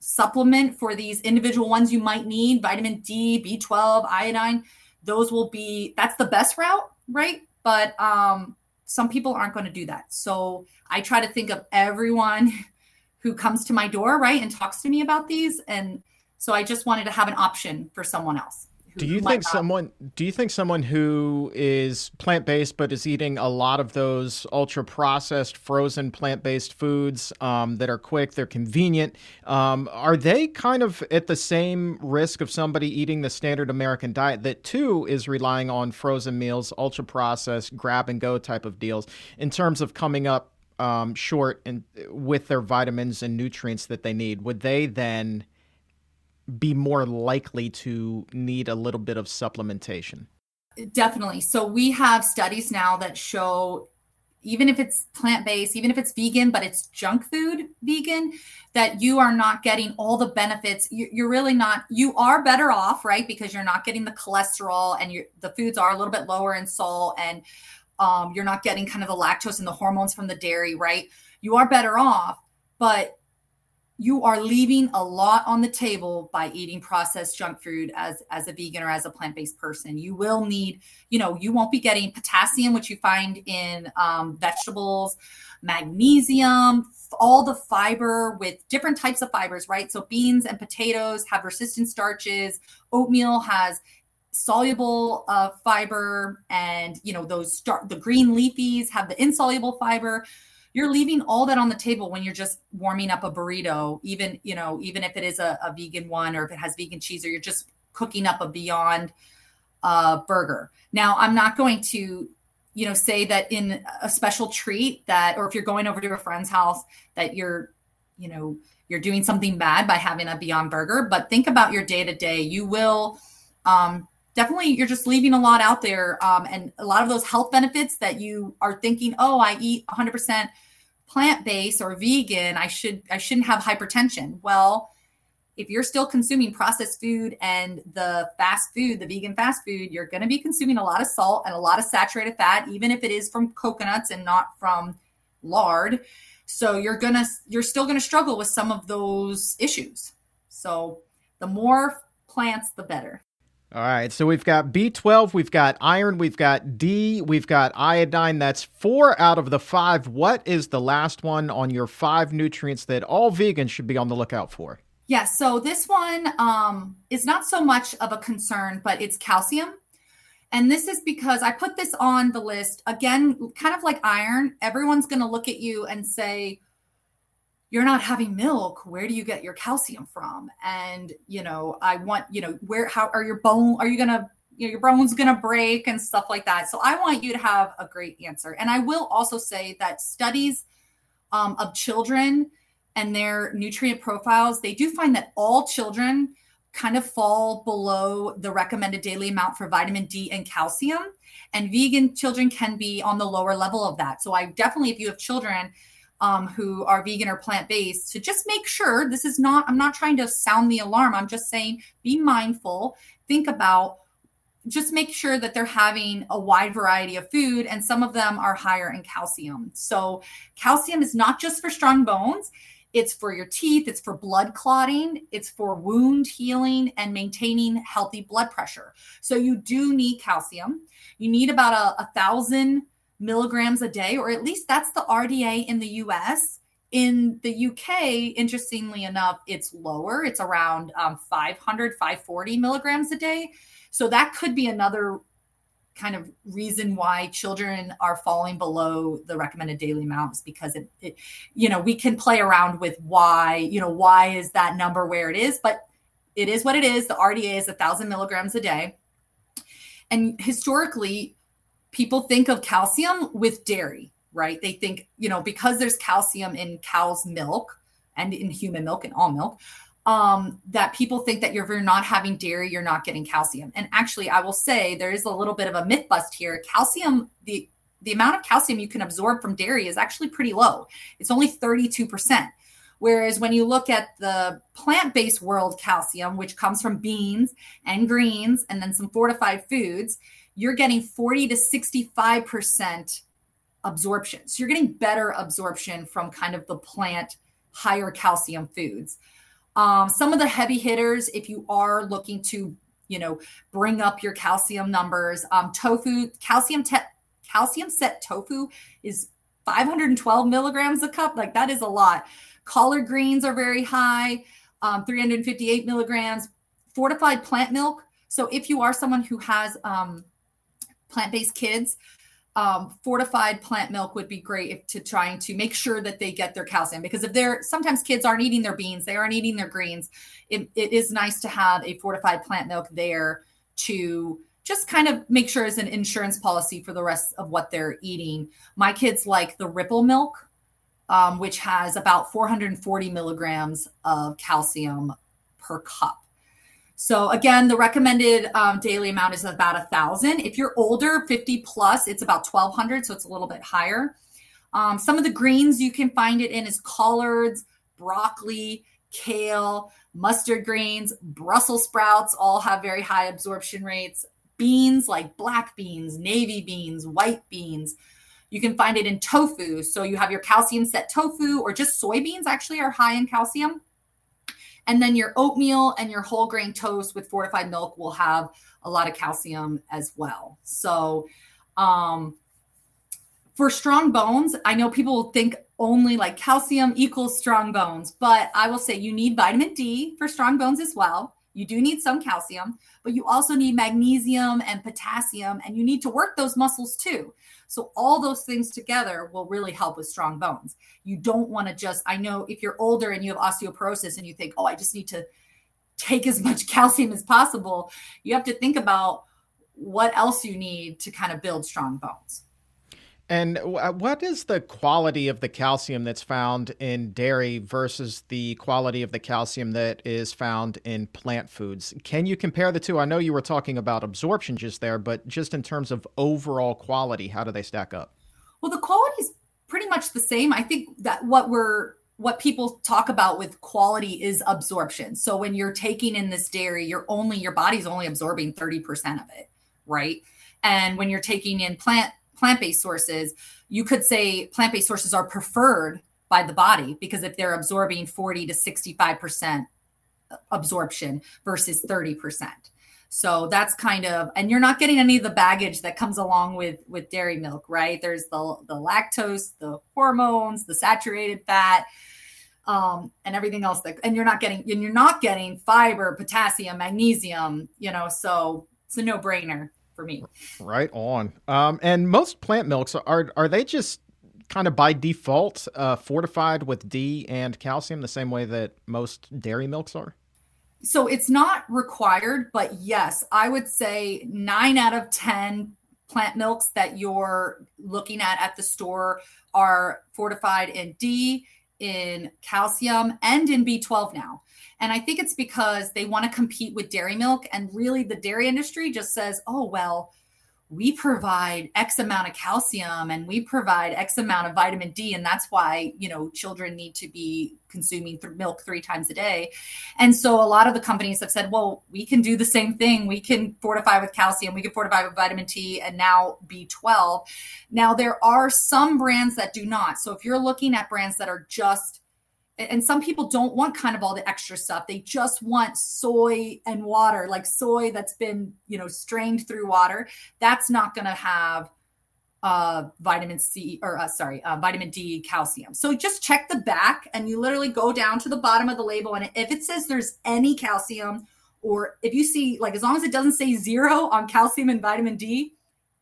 supplement for these individual ones you might need vitamin d b12 iodine those will be that's the best route, right? But um, some people aren't going to do that. So I try to think of everyone who comes to my door, right, and talks to me about these. And so I just wanted to have an option for someone else do you think someone do you think someone who is plant-based but is eating a lot of those ultra processed frozen plant-based foods um, that are quick they're convenient um, are they kind of at the same risk of somebody eating the standard american diet that too is relying on frozen meals ultra processed grab and go type of deals in terms of coming up um, short and with their vitamins and nutrients that they need? Would they then be more likely to need a little bit of supplementation? Definitely. So we have studies now that show even if it's plant based, even if it's vegan, but it's junk food vegan, that you are not getting all the benefits. You're really not, you are better off, right? Because you're not getting the cholesterol and the foods are a little bit lower in salt and um, you're not getting kind of the lactose and the hormones from the dairy, right? You are better off, but you are leaving a lot on the table by eating processed junk food as as a vegan or as a plant-based person. You will need you know you won't be getting potassium which you find in um, vegetables magnesium all the fiber with different types of fibers right? So beans and potatoes have resistant starches. Oatmeal has soluble uh, fiber and you know those start the green leafies have the insoluble fiber you're leaving all that on the table when you're just warming up a burrito even you know even if it is a, a vegan one or if it has vegan cheese or you're just cooking up a beyond uh, burger. Now i'm not going to you know say that in a special treat that or if you're going over to a friend's house that you're you know you're doing something bad by having a beyond burger but think about your day to day you will um, definitely you're just leaving a lot out there. Um, and a lot of those health benefits that you are thinking, oh, I eat 100% plant-based or vegan, I should I shouldn't have hypertension. Well, if you're still consuming processed food and the fast food, the vegan fast food, you're going to be consuming a lot of salt and a lot of saturated fat, even if it is from coconuts and not from lard. So you're gonna you're still gonna struggle with some of those issues. So the more plants, the better. All right, so we've got B12, we've got iron, we've got D, we've got iodine. That's four out of the five. What is the last one on your five nutrients that all vegans should be on the lookout for? Yeah, so this one um, is not so much of a concern, but it's calcium. And this is because I put this on the list again, kind of like iron. Everyone's going to look at you and say, you're not having milk where do you get your calcium from and you know i want you know where how are your bone are you gonna you know your bones gonna break and stuff like that so i want you to have a great answer and i will also say that studies um, of children and their nutrient profiles they do find that all children kind of fall below the recommended daily amount for vitamin D and calcium. And vegan children can be on the lower level of that. So I definitely, if you have children um, who are vegan or plant based, to just make sure this is not, I'm not trying to sound the alarm. I'm just saying be mindful, think about just make sure that they're having a wide variety of food and some of them are higher in calcium. So calcium is not just for strong bones it's for your teeth, it's for blood clotting, it's for wound healing and maintaining healthy blood pressure. So you do need calcium. You need about a, a thousand milligrams a day, or at least that's the RDA in the US. In the UK, interestingly enough, it's lower. It's around um, 500, 540 milligrams a day. So that could be another kind of reason why children are falling below the recommended daily amounts because it, it, you know we can play around with why you know why is that number where it is but it is what it is the rda is a thousand milligrams a day and historically people think of calcium with dairy right they think you know because there's calcium in cow's milk and in human milk and all milk um, that people think that if you're not having dairy, you're not getting calcium. And actually, I will say there is a little bit of a myth bust here. Calcium, the the amount of calcium you can absorb from dairy is actually pretty low. It's only 32%. Whereas when you look at the plant based world calcium, which comes from beans and greens and then some fortified foods, you're getting 40 to 65% absorption. So you're getting better absorption from kind of the plant higher calcium foods. Um, some of the heavy hitters, if you are looking to, you know, bring up your calcium numbers, um, tofu, calcium, te- calcium set tofu is 512 milligrams a cup. Like that is a lot. Collard greens are very high, um, 358 milligrams. Fortified plant milk. So if you are someone who has um, plant-based kids, um, fortified plant milk would be great if, to trying to make sure that they get their calcium because if they're sometimes kids aren't eating their beans they aren't eating their greens it, it is nice to have a fortified plant milk there to just kind of make sure as an insurance policy for the rest of what they're eating. My kids like the ripple milk um, which has about 440 milligrams of calcium per cup so again, the recommended um, daily amount is about a thousand. If you're older, 50 plus, it's about 1200, so it's a little bit higher. Um, some of the greens you can find it in is collards, broccoli, kale, mustard greens, Brussels sprouts, all have very high absorption rates. Beans like black beans, navy beans, white beans. You can find it in tofu. So you have your calcium set tofu or just soybeans actually are high in calcium. And then your oatmeal and your whole grain toast with fortified milk will have a lot of calcium as well. So, um, for strong bones, I know people will think only like calcium equals strong bones, but I will say you need vitamin D for strong bones as well. You do need some calcium, but you also need magnesium and potassium, and you need to work those muscles too. So, all those things together will really help with strong bones. You don't want to just, I know if you're older and you have osteoporosis and you think, oh, I just need to take as much calcium as possible, you have to think about what else you need to kind of build strong bones. And uh, what is the quality of the calcium that's found in dairy versus the quality of the calcium that is found in plant foods? Can you compare the two? I know you were talking about absorption just there, but just in terms of overall quality, how do they stack up? Well, the quality is pretty much the same. I think that what we're what people talk about with quality is absorption. So when you're taking in this dairy, you're only your body's only absorbing 30% of it, right? And when you're taking in plant plant-based sources, you could say plant-based sources are preferred by the body because if they're absorbing 40 to 65% absorption versus 30%. So that's kind of and you're not getting any of the baggage that comes along with with dairy milk, right? There's the the lactose, the hormones, the saturated fat, um, and everything else that and you're not getting and you're not getting fiber, potassium, magnesium, you know, so it's a no-brainer for me. Right on. Um, and most plant milks are are they just kind of by default uh, fortified with D and calcium the same way that most dairy milks are? So it's not required, but yes, I would say nine out of 10 plant milks that you're looking at at the store are fortified in D, in calcium, and in B12 now. And I think it's because they want to compete with dairy milk. And really, the dairy industry just says, oh, well, we provide X amount of calcium and we provide X amount of vitamin D. And that's why, you know, children need to be consuming th- milk three times a day. And so a lot of the companies have said, well, we can do the same thing. We can fortify with calcium, we can fortify with vitamin D and now B12. Now, there are some brands that do not. So if you're looking at brands that are just and some people don't want kind of all the extra stuff. They just want soy and water like soy that's been you know strained through water. That's not going to have uh vitamin c or uh, sorry uh, vitamin d calcium. So just check the back and you literally go down to the bottom of the label and if it says there's any calcium or if you see like as long as it doesn't say zero on calcium and vitamin d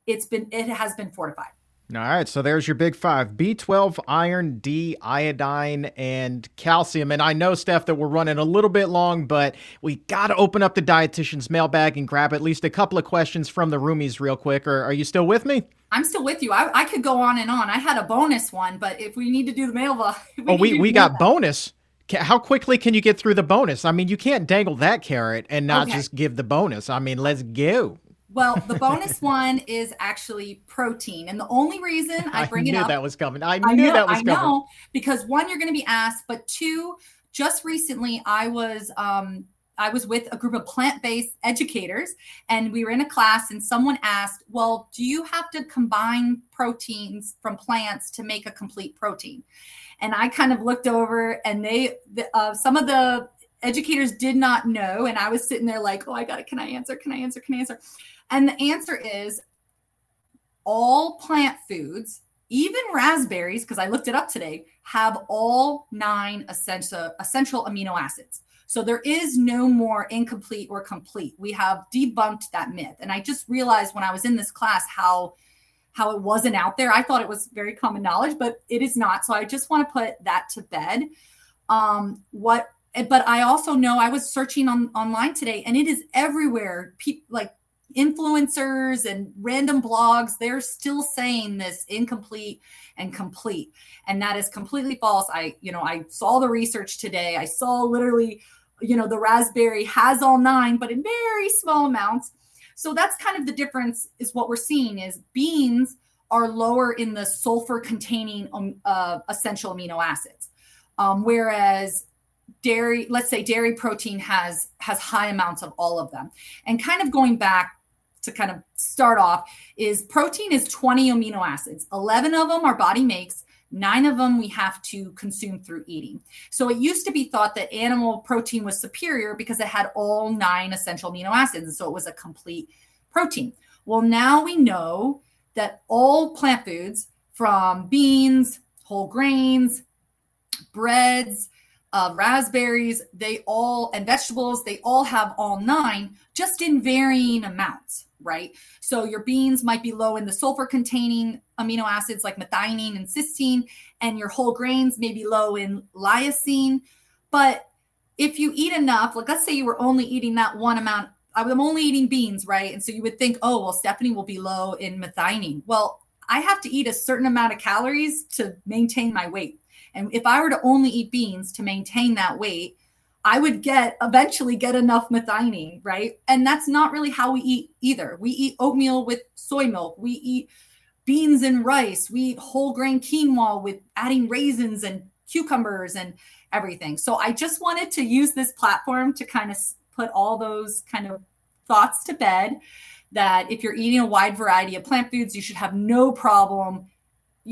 it's been it has been fortified all right, so there's your big five B12, iron, D, iodine, and calcium. And I know, Steph, that we're running a little bit long, but we got to open up the dietitian's mailbag and grab at least a couple of questions from the roomies real quick. Or are you still with me? I'm still with you. I, I could go on and on. I had a bonus one, but if we need to do the mailbag, we oh, we, we got bonus. How quickly can you get through the bonus? I mean, you can't dangle that carrot and not okay. just give the bonus. I mean, let's go. Well, the bonus one is actually protein, and the only reason I bring I it up, I knew that was coming. I knew I know, that was I coming. Know, because one, you're going to be asked, but two, just recently I was um, I was with a group of plant-based educators, and we were in a class, and someone asked, "Well, do you have to combine proteins from plants to make a complete protein?" And I kind of looked over, and they, uh, some of the educators did not know, and I was sitting there like, "Oh, I got it. Can I answer? Can I answer? Can I answer?" And the answer is all plant foods, even raspberries, because I looked it up today, have all nine essential, essential amino acids. So there is no more incomplete or complete. We have debunked that myth. And I just realized when I was in this class how how it wasn't out there. I thought it was very common knowledge, but it is not. So I just want to put that to bed. Um, what but I also know I was searching on online today and it is everywhere. People like influencers and random blogs they're still saying this incomplete and complete. And that is completely false. I you know i saw the research today. I saw literally you know the raspberry has all nine but in very small amounts. So that's kind of the difference is what we're seeing is beans are lower in the sulfur containing um, uh, essential amino acids. Um, whereas dairy let's say dairy protein has has high amounts of all of them. And kind of going back to kind of start off is protein is 20 amino acids. 11 of them our body makes nine of them we have to consume through eating. So it used to be thought that animal protein was superior because it had all nine essential amino acids and so it was a complete protein. Well now we know that all plant foods from beans whole grains breads uh, raspberries, they all, and vegetables, they all have all nine, just in varying amounts, right? So your beans might be low in the sulfur containing amino acids like methionine and cysteine, and your whole grains may be low in lysine. But if you eat enough, like let's say you were only eating that one amount, I'm only eating beans, right? And so you would think, oh, well, Stephanie will be low in methionine. Well, I have to eat a certain amount of calories to maintain my weight. And if I were to only eat beans to maintain that weight, I would get eventually get enough methionine, right? And that's not really how we eat either. We eat oatmeal with soy milk. We eat beans and rice. We eat whole grain quinoa with adding raisins and cucumbers and everything. So I just wanted to use this platform to kind of put all those kind of thoughts to bed that if you're eating a wide variety of plant foods, you should have no problem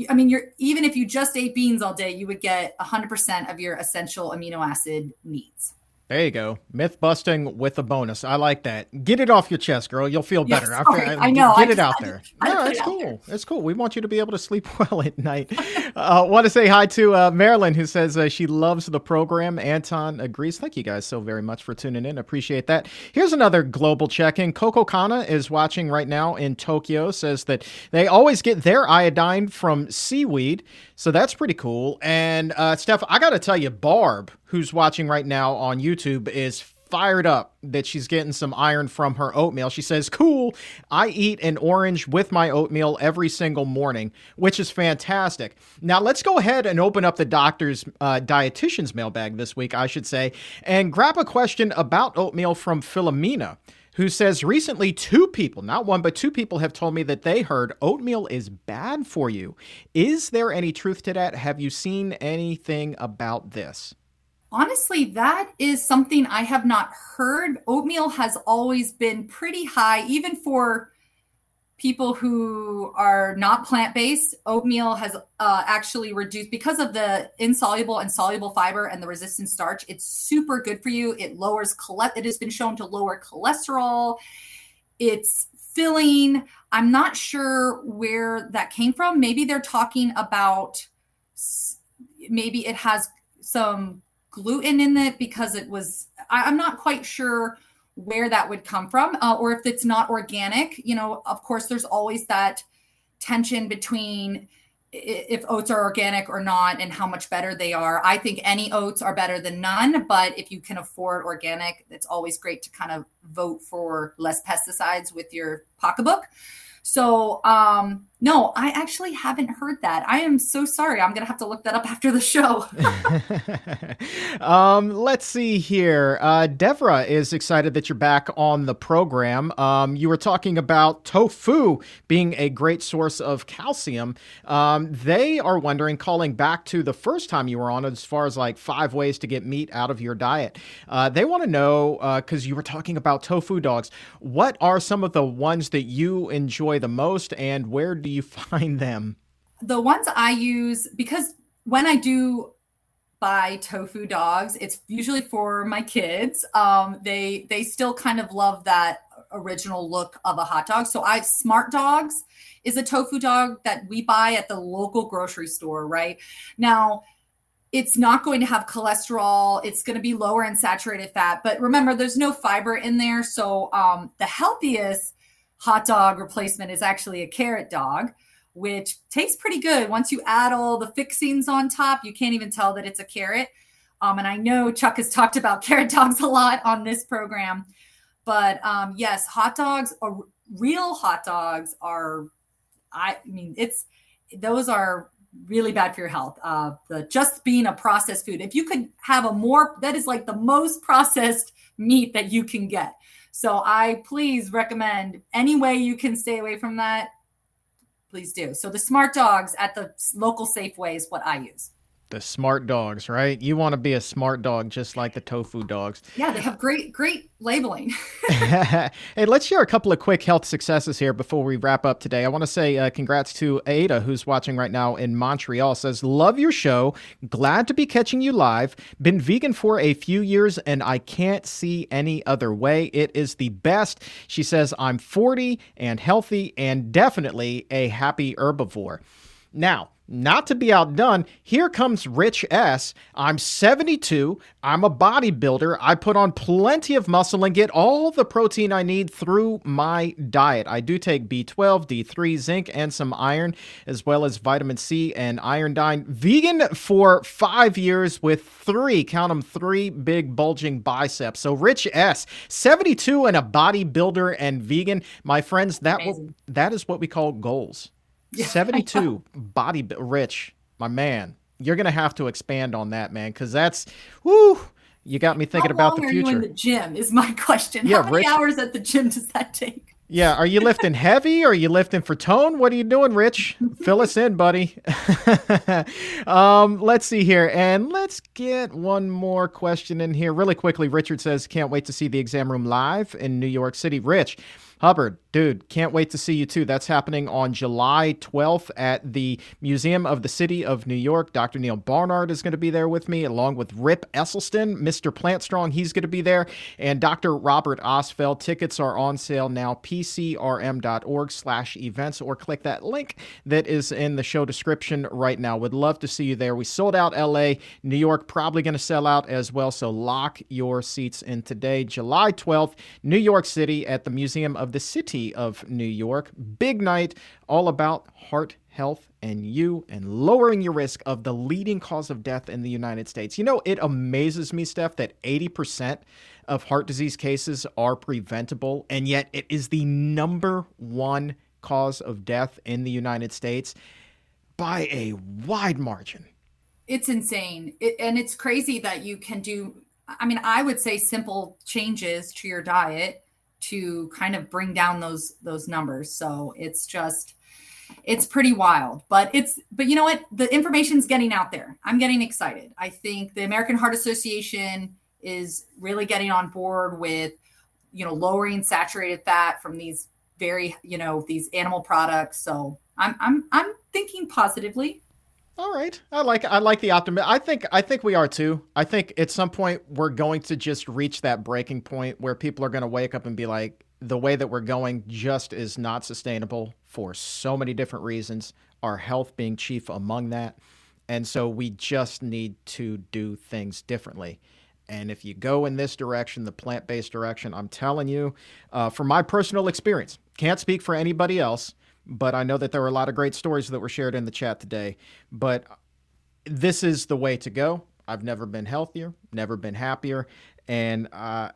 I mean, you're even if you just ate beans all day, you would get 100% of your essential amino acid needs. There you go. Myth busting with a bonus. I like that. Get it off your chest, girl. You'll feel better. Yes, I, I, know. Get I it out there. No, it's cool. It's cool. We want you to be able to sleep well at night. uh, want to say hi to uh, Marilyn, who says uh, she loves the program. Anton agrees. Thank you guys so very much for tuning in. Appreciate that. Here's another global check-in. Coco Kana is watching right now in Tokyo. Says that they always get their iodine from seaweed. So that's pretty cool. And uh, Steph, I got to tell you, Barb, who's watching right now on YouTube, is fired up that she's getting some iron from her oatmeal. She says, Cool, I eat an orange with my oatmeal every single morning, which is fantastic. Now, let's go ahead and open up the doctor's uh, dietitian's mailbag this week, I should say, and grab a question about oatmeal from Philomena who says recently two people, not one, but two people have told me that they heard oatmeal is bad for you. Is there any truth to that? Have you seen anything about this? Honestly, that is something I have not heard. Oatmeal has always been pretty high, even for people who are not plant based, oatmeal has uh, actually reduced because of the insoluble and soluble fiber and the resistant starch. It's super good for you. It lowers it has been shown to lower cholesterol. It's filling. I'm not sure where that came from. Maybe they're talking about maybe it has some gluten in it because it was. I'm not quite sure where that would come from uh, or if it's not organic you know of course there's always that tension between if oats are organic or not and how much better they are i think any oats are better than none but if you can afford organic it's always great to kind of vote for less pesticides with your pocketbook so, um, no, I actually haven't heard that. I am so sorry. I'm going to have to look that up after the show. um, let's see here. Uh, Devra is excited that you're back on the program. Um, you were talking about tofu being a great source of calcium. Um, they are wondering, calling back to the first time you were on, as far as like five ways to get meat out of your diet. Uh, they want to know, because uh, you were talking about tofu dogs, what are some of the ones that you enjoy? enjoy the most and where do you find them? The ones I use because when I do buy tofu dogs, it's usually for my kids. Um, they they still kind of love that original look of a hot dog. So I Smart Dogs is a tofu dog that we buy at the local grocery store, right? Now, it's not going to have cholesterol. It's going to be lower in saturated fat. But remember, there's no fiber in there. So um, the healthiest hot dog replacement is actually a carrot dog, which tastes pretty good. Once you add all the fixings on top, you can't even tell that it's a carrot. Um, and I know Chuck has talked about carrot dogs a lot on this program, but um, yes, hot dogs are real hot dogs are. I mean, it's those are really bad for your health. Uh, the just being a processed food. If you could have a more, that is like the most processed meat that you can get. So I please recommend any way you can stay away from that, please do. So the smart dogs at the local Safeway is what I use. The smart dogs, right? You want to be a smart dog just like the tofu dogs. Yeah, they have great, great labeling. hey, let's share a couple of quick health successes here before we wrap up today. I want to say uh, congrats to Ada, who's watching right now in Montreal. Says, Love your show. Glad to be catching you live. Been vegan for a few years and I can't see any other way. It is the best. She says, I'm 40 and healthy and definitely a happy herbivore. Now, not to be outdone, here comes Rich S. I'm 72. I'm a bodybuilder. I put on plenty of muscle and get all the protein I need through my diet. I do take B12, D3, zinc, and some iron, as well as vitamin C and iodine. Vegan for five years with three, count them, three big bulging biceps. So Rich S, 72 and a bodybuilder and vegan. My friends, that, w- that is what we call goals. Yeah, 72 body rich, my man. You're to have to expand on that, man, because that's, whoo, you got me thinking about the future. Are you in the gym? Is my question. Yeah, How many Rich, hours at the gym does that take? Yeah, are you lifting heavy? Or are you lifting for tone? What are you doing, Rich? Fill us in, buddy. um, let's see here, and let's get one more question in here really quickly. Richard says, "Can't wait to see the exam room live in New York City." Rich, Hubbard, dude, can't wait to see you too. That's happening on July 12th at the Museum of the City of New York. Dr. Neal Barnard is going to be there with me, along with Rip Esselstyn, Mr. Plantstrong. He's going to be there, and Dr. Robert Ostfeld. Tickets are on sale now. PCRM.org/events, or click that link that is in the show description right now. Would love to see you there. We sold out LA, New York, probably going to sell out as well. So lock your seats in today, July 12th, New York City at the Museum of of the city of New York. Big night, all about heart health and you and lowering your risk of the leading cause of death in the United States. You know, it amazes me, Steph, that 80% of heart disease cases are preventable, and yet it is the number one cause of death in the United States by a wide margin. It's insane. It, and it's crazy that you can do, I mean, I would say simple changes to your diet to kind of bring down those those numbers. So it's just it's pretty wild but it's but you know what? The information's getting out there. I'm getting excited. I think the american heart association is really getting on board with you know lowering saturated fat from these very you know these animal products. So i'm i'm i'm thinking positively all right. I like I like the optimism. I think I think we are too. I think at some point we're going to just reach that breaking point where people are going to wake up and be like the way that we're going just is not sustainable for so many different reasons, our health being chief among that. And so we just need to do things differently. And if you go in this direction, the plant based direction, I'm telling you, uh, from my personal experience, can't speak for anybody else, but I know that there were a lot of great stories that were shared in the chat today. But this is the way to go. I've never been healthier, never been happier. And uh,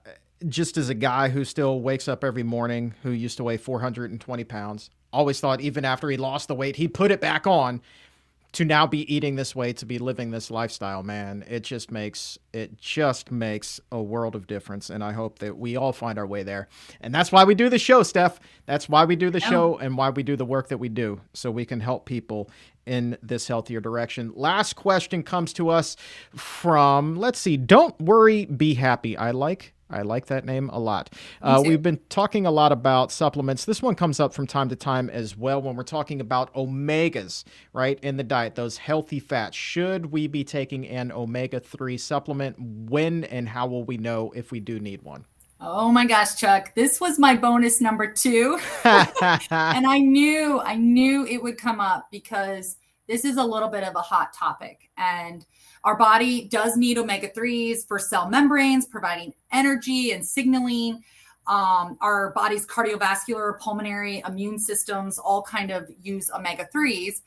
just as a guy who still wakes up every morning, who used to weigh 420 pounds, always thought even after he lost the weight, he put it back on to now be eating this way, to be living this lifestyle, man, it just makes it just makes a world of difference. And I hope that we all find our way there. And that's why we do the show, Steph. That's why we do the show and why we do the work that we do, so we can help people in this healthier direction. Last question comes to us from let's see, don't worry, be happy. I like I like that name a lot. Uh, we've been talking a lot about supplements. This one comes up from time to time as well when we're talking about omegas, right, in the diet, those healthy fats. Should we be taking an omega 3 supplement? When and how will we know if we do need one? Oh my gosh, Chuck, this was my bonus number two. and I knew, I knew it would come up because this is a little bit of a hot topic. And our body does need omega 3s for cell membranes, providing energy and signaling. Um, our body's cardiovascular, pulmonary, immune systems all kind of use omega 3s.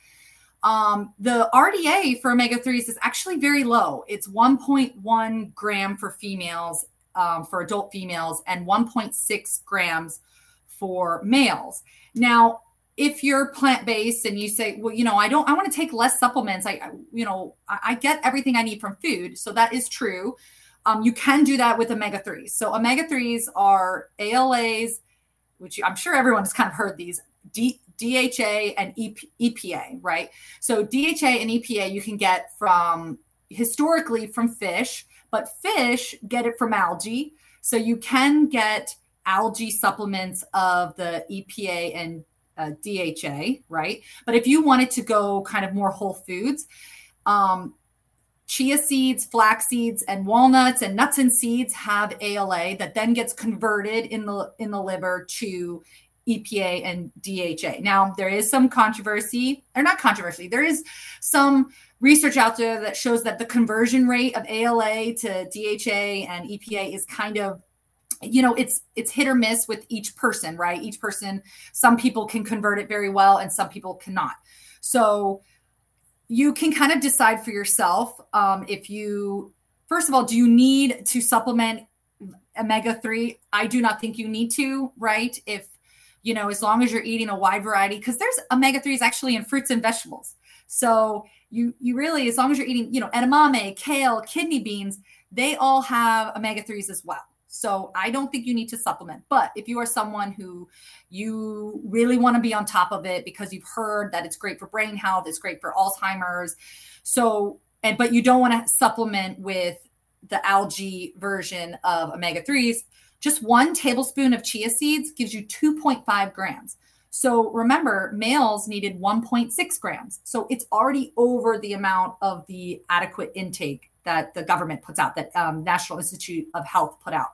Um, the RDA for omega 3s is actually very low. It's 1.1 gram for females, um, for adult females, and 1.6 grams for males. Now, if you're plant-based and you say well you know i don't i want to take less supplements. I you know I, I, get everything i need from food. So that is true. Um, you can do that with omega-3s so omega-3s are ALAs which i'm sure everyone's kind of heard these D, dha and EP, epa right? So dha and epa you can get from historically from fish but fish get it from algae. So you can get algae supplements of the epa and uh, DHA, right? But if you wanted to go kind of more whole foods, um, chia seeds, flax seeds, and walnuts and nuts and seeds have ALA that then gets converted in the in the liver to EPA and DHA. Now there is some controversy, or not controversy. There is some research out there that shows that the conversion rate of ALA to DHA and EPA is kind of you know it's it's hit or miss with each person right each person some people can convert it very well and some people cannot so you can kind of decide for yourself um, if you first of all do you need to supplement omega-3 i do not think you need to right if you know, as long as you're eating a wide variety, because there's omega 3s actually in fruits and vegetables. So you you really, as long as you're eating, you know, edamame, kale, kidney beans, they all have omega 3s as well. So I don't think you need to supplement. But if you are someone who you really want to be on top of it because you've heard that it's great for brain health, it's great for Alzheimer's. So and but you don't want to supplement with the algae version of omega 3s, just one tablespoon of chia seeds gives you 2.5 grams. So remember, males needed 1.6 grams. So it's already over the amount of the adequate intake that the government puts out, that um, National Institute of Health put out.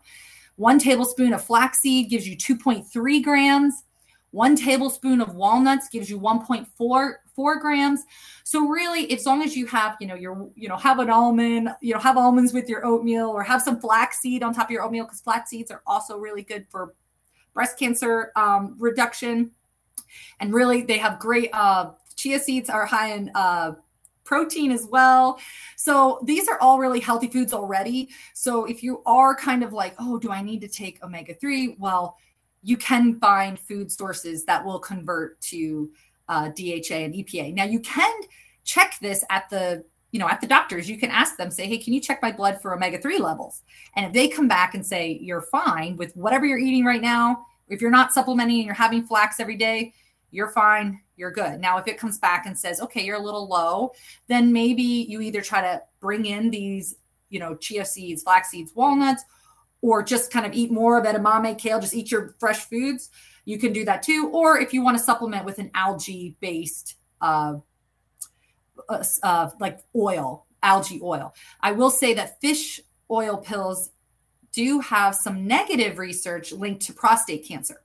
One tablespoon of flaxseed gives you 2.3 grams. One tablespoon of walnuts gives you 1.4 four grams. So really, as long as you have, you know, your, you know, have an almond, you know, have almonds with your oatmeal or have some flaxseed on top of your oatmeal because flax seeds are also really good for breast cancer um, reduction. And really, they have great uh, chia seeds are high in uh, protein as well. So these are all really healthy foods already. So if you are kind of like, oh, do I need to take omega 3? Well, you can find food sources that will convert to uh, DHA and EPA. Now you can check this at the you know at the doctors. You can ask them, say, hey, can you check my blood for omega three levels? And if they come back and say you're fine with whatever you're eating right now, if you're not supplementing and you're having flax every day, you're fine, you're good. Now, if it comes back and says, okay, you're a little low, then maybe you either try to bring in these, you know, chia seeds, flax seeds, walnuts, or just kind of eat more of edamame, kale, just eat your fresh foods you can do that too. Or if you want to supplement with an algae based, uh, uh, uh, like oil, algae oil. I will say that fish oil pills do have some negative research linked to prostate cancer.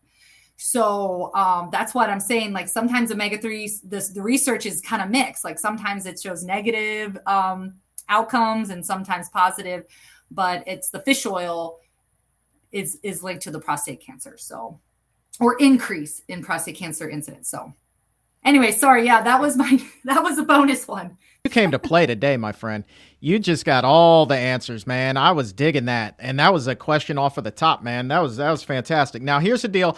So um, that's what I'm saying. Like sometimes omega 3s, this the research is kind of mixed. Like sometimes it shows negative um, outcomes and sometimes positive, but it's the fish oil is is linked to the prostate cancer. So or increase in prostate cancer incidence. So, anyway, sorry. Yeah, that was my that was a bonus one. You came to play today, my friend. You just got all the answers, man. I was digging that, and that was a question off of the top, man. That was that was fantastic. Now, here's the deal.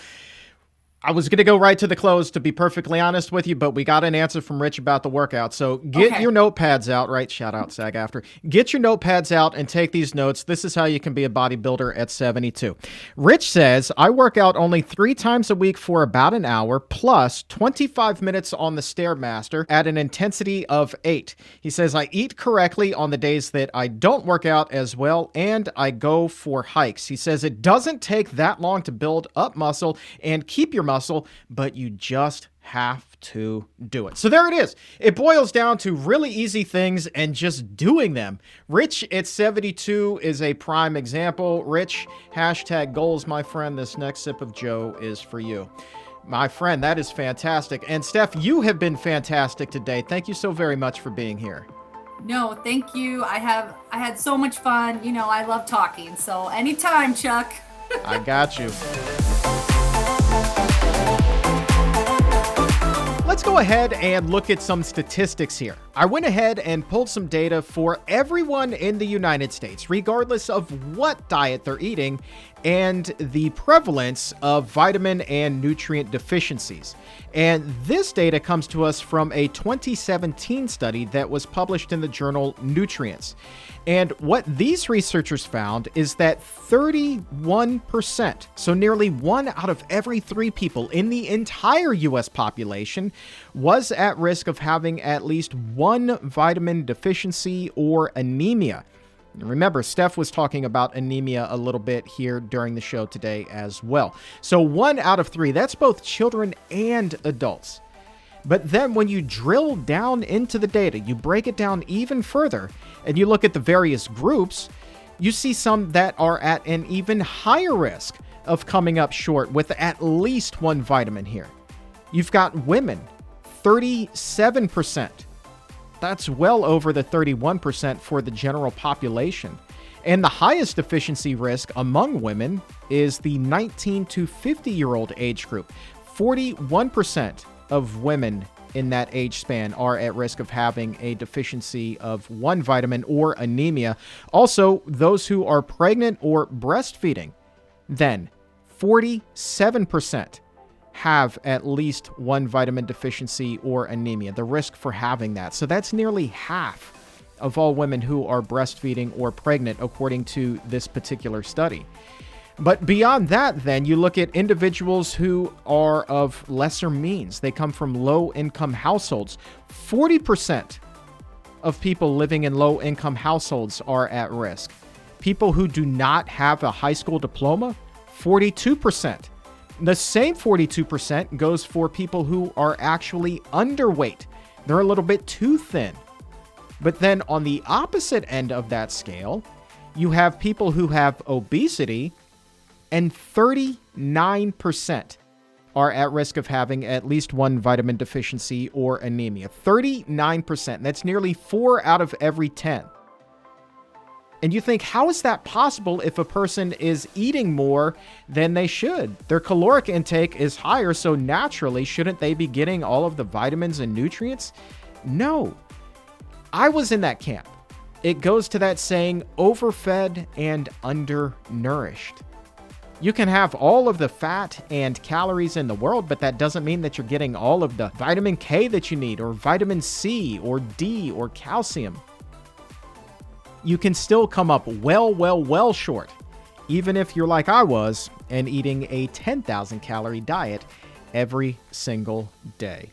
I was going to go right to the close, to be perfectly honest with you, but we got an answer from Rich about the workout. So get okay. your notepads out, right? Shout out SAG after. Get your notepads out and take these notes. This is how you can be a bodybuilder at 72. Rich says, I work out only three times a week for about an hour, plus 25 minutes on the Stairmaster at an intensity of eight. He says, I eat correctly on the days that I don't work out as well, and I go for hikes. He says, it doesn't take that long to build up muscle and keep your muscle muscle, but you just have to do it. So there it is. It boils down to really easy things and just doing them. Rich at 72 is a prime example. Rich, hashtag goals, my friend. This next sip of Joe is for you. My friend, that is fantastic. And Steph, you have been fantastic today. Thank you so very much for being here. No, thank you. I have I had so much fun. You know, I love talking. So anytime, Chuck. I got you. Let's go ahead and look at some statistics here. I went ahead and pulled some data for everyone in the United States, regardless of what diet they're eating, and the prevalence of vitamin and nutrient deficiencies. And this data comes to us from a 2017 study that was published in the journal Nutrients. And what these researchers found is that 31%, so nearly one out of every three people in the entire US population, was at risk of having at least one vitamin deficiency or anemia. Remember, Steph was talking about anemia a little bit here during the show today as well. So, one out of three, that's both children and adults. But then when you drill down into the data, you break it down even further, and you look at the various groups, you see some that are at an even higher risk of coming up short with at least one vitamin here. You've got women, 37%. That's well over the 31% for the general population. And the highest deficiency risk among women is the 19 to 50 year old age group. 41% of women in that age span are at risk of having a deficiency of one vitamin or anemia. Also, those who are pregnant or breastfeeding, then 47% have at least one vitamin deficiency or anemia, the risk for having that. So that's nearly half of all women who are breastfeeding or pregnant, according to this particular study. But beyond that, then, you look at individuals who are of lesser means. They come from low income households. 40% of people living in low income households are at risk. People who do not have a high school diploma, 42%. The same 42% goes for people who are actually underweight. They're a little bit too thin. But then on the opposite end of that scale, you have people who have obesity, and 39% are at risk of having at least one vitamin deficiency or anemia. 39%. That's nearly four out of every 10. And you think, how is that possible if a person is eating more than they should? Their caloric intake is higher, so naturally, shouldn't they be getting all of the vitamins and nutrients? No. I was in that camp. It goes to that saying overfed and undernourished. You can have all of the fat and calories in the world, but that doesn't mean that you're getting all of the vitamin K that you need, or vitamin C, or D, or calcium you can still come up well, well, well short, even if you're like I was and eating a 10,000 calorie diet every single day.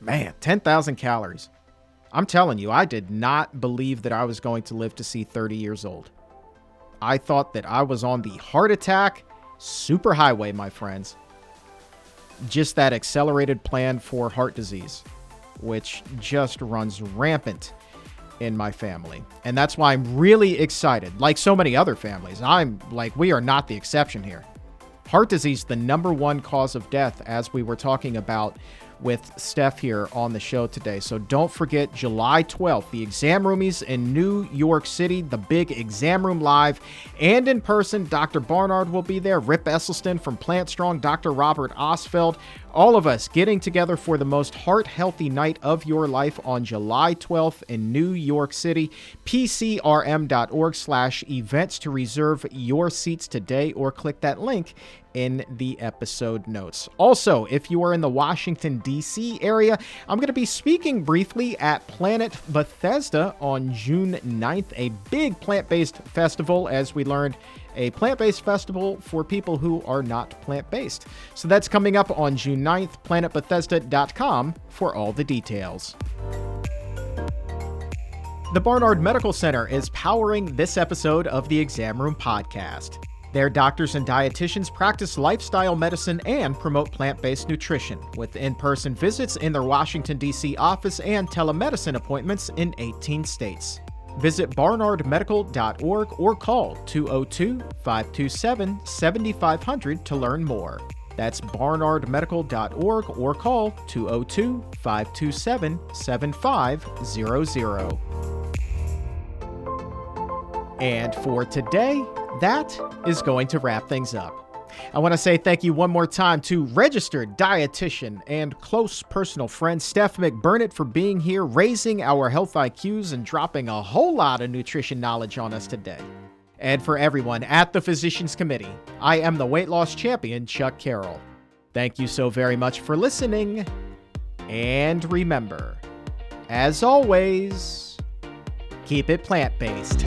Man, 10,000 calories. I'm telling you, I did not believe that I was going to live to see 30 years old. I thought that I was on the heart attack superhighway, my friends. Just that accelerated plan for heart disease, which just runs rampant in my family. And that's why I'm really excited. Like so many other families, I'm like, we are not the exception here. Heart disease, the number one cause of death, as we were talking about with Steph here on the show today. So don't forget July 12th, the exam roomies in New York City, the big exam room live and in person. Dr. Barnard will be there, Rip Esselstyn from Plant Strong, Dr. Robert Ostfeld, all of us getting together for the most heart healthy night of your life on July 12th in New York City. PCRM.org slash events to reserve your seats today or click that link in the episode notes. Also, if you are in the Washington, D.C. area, I'm going to be speaking briefly at Planet Bethesda on June 9th, a big plant based festival, as we learned a plant based festival for people who are not plant based. So that's coming up on June 9th, planetbethesda.com for all the details. The Barnard Medical Center is powering this episode of the Exam Room Podcast. Their doctors and dietitians practice lifestyle medicine and promote plant based nutrition, with in person visits in their Washington, D.C. office and telemedicine appointments in 18 states. Visit barnardmedical.org or call 202 527 7500 to learn more. That's barnardmedical.org or call 202 527 7500. And for today, that is going to wrap things up. I want to say thank you one more time to registered dietitian and close personal friend Steph McBurnett for being here, raising our health IQs, and dropping a whole lot of nutrition knowledge on us today. And for everyone at the Physicians Committee, I am the weight loss champion, Chuck Carroll. Thank you so very much for listening. And remember, as always, keep it plant based.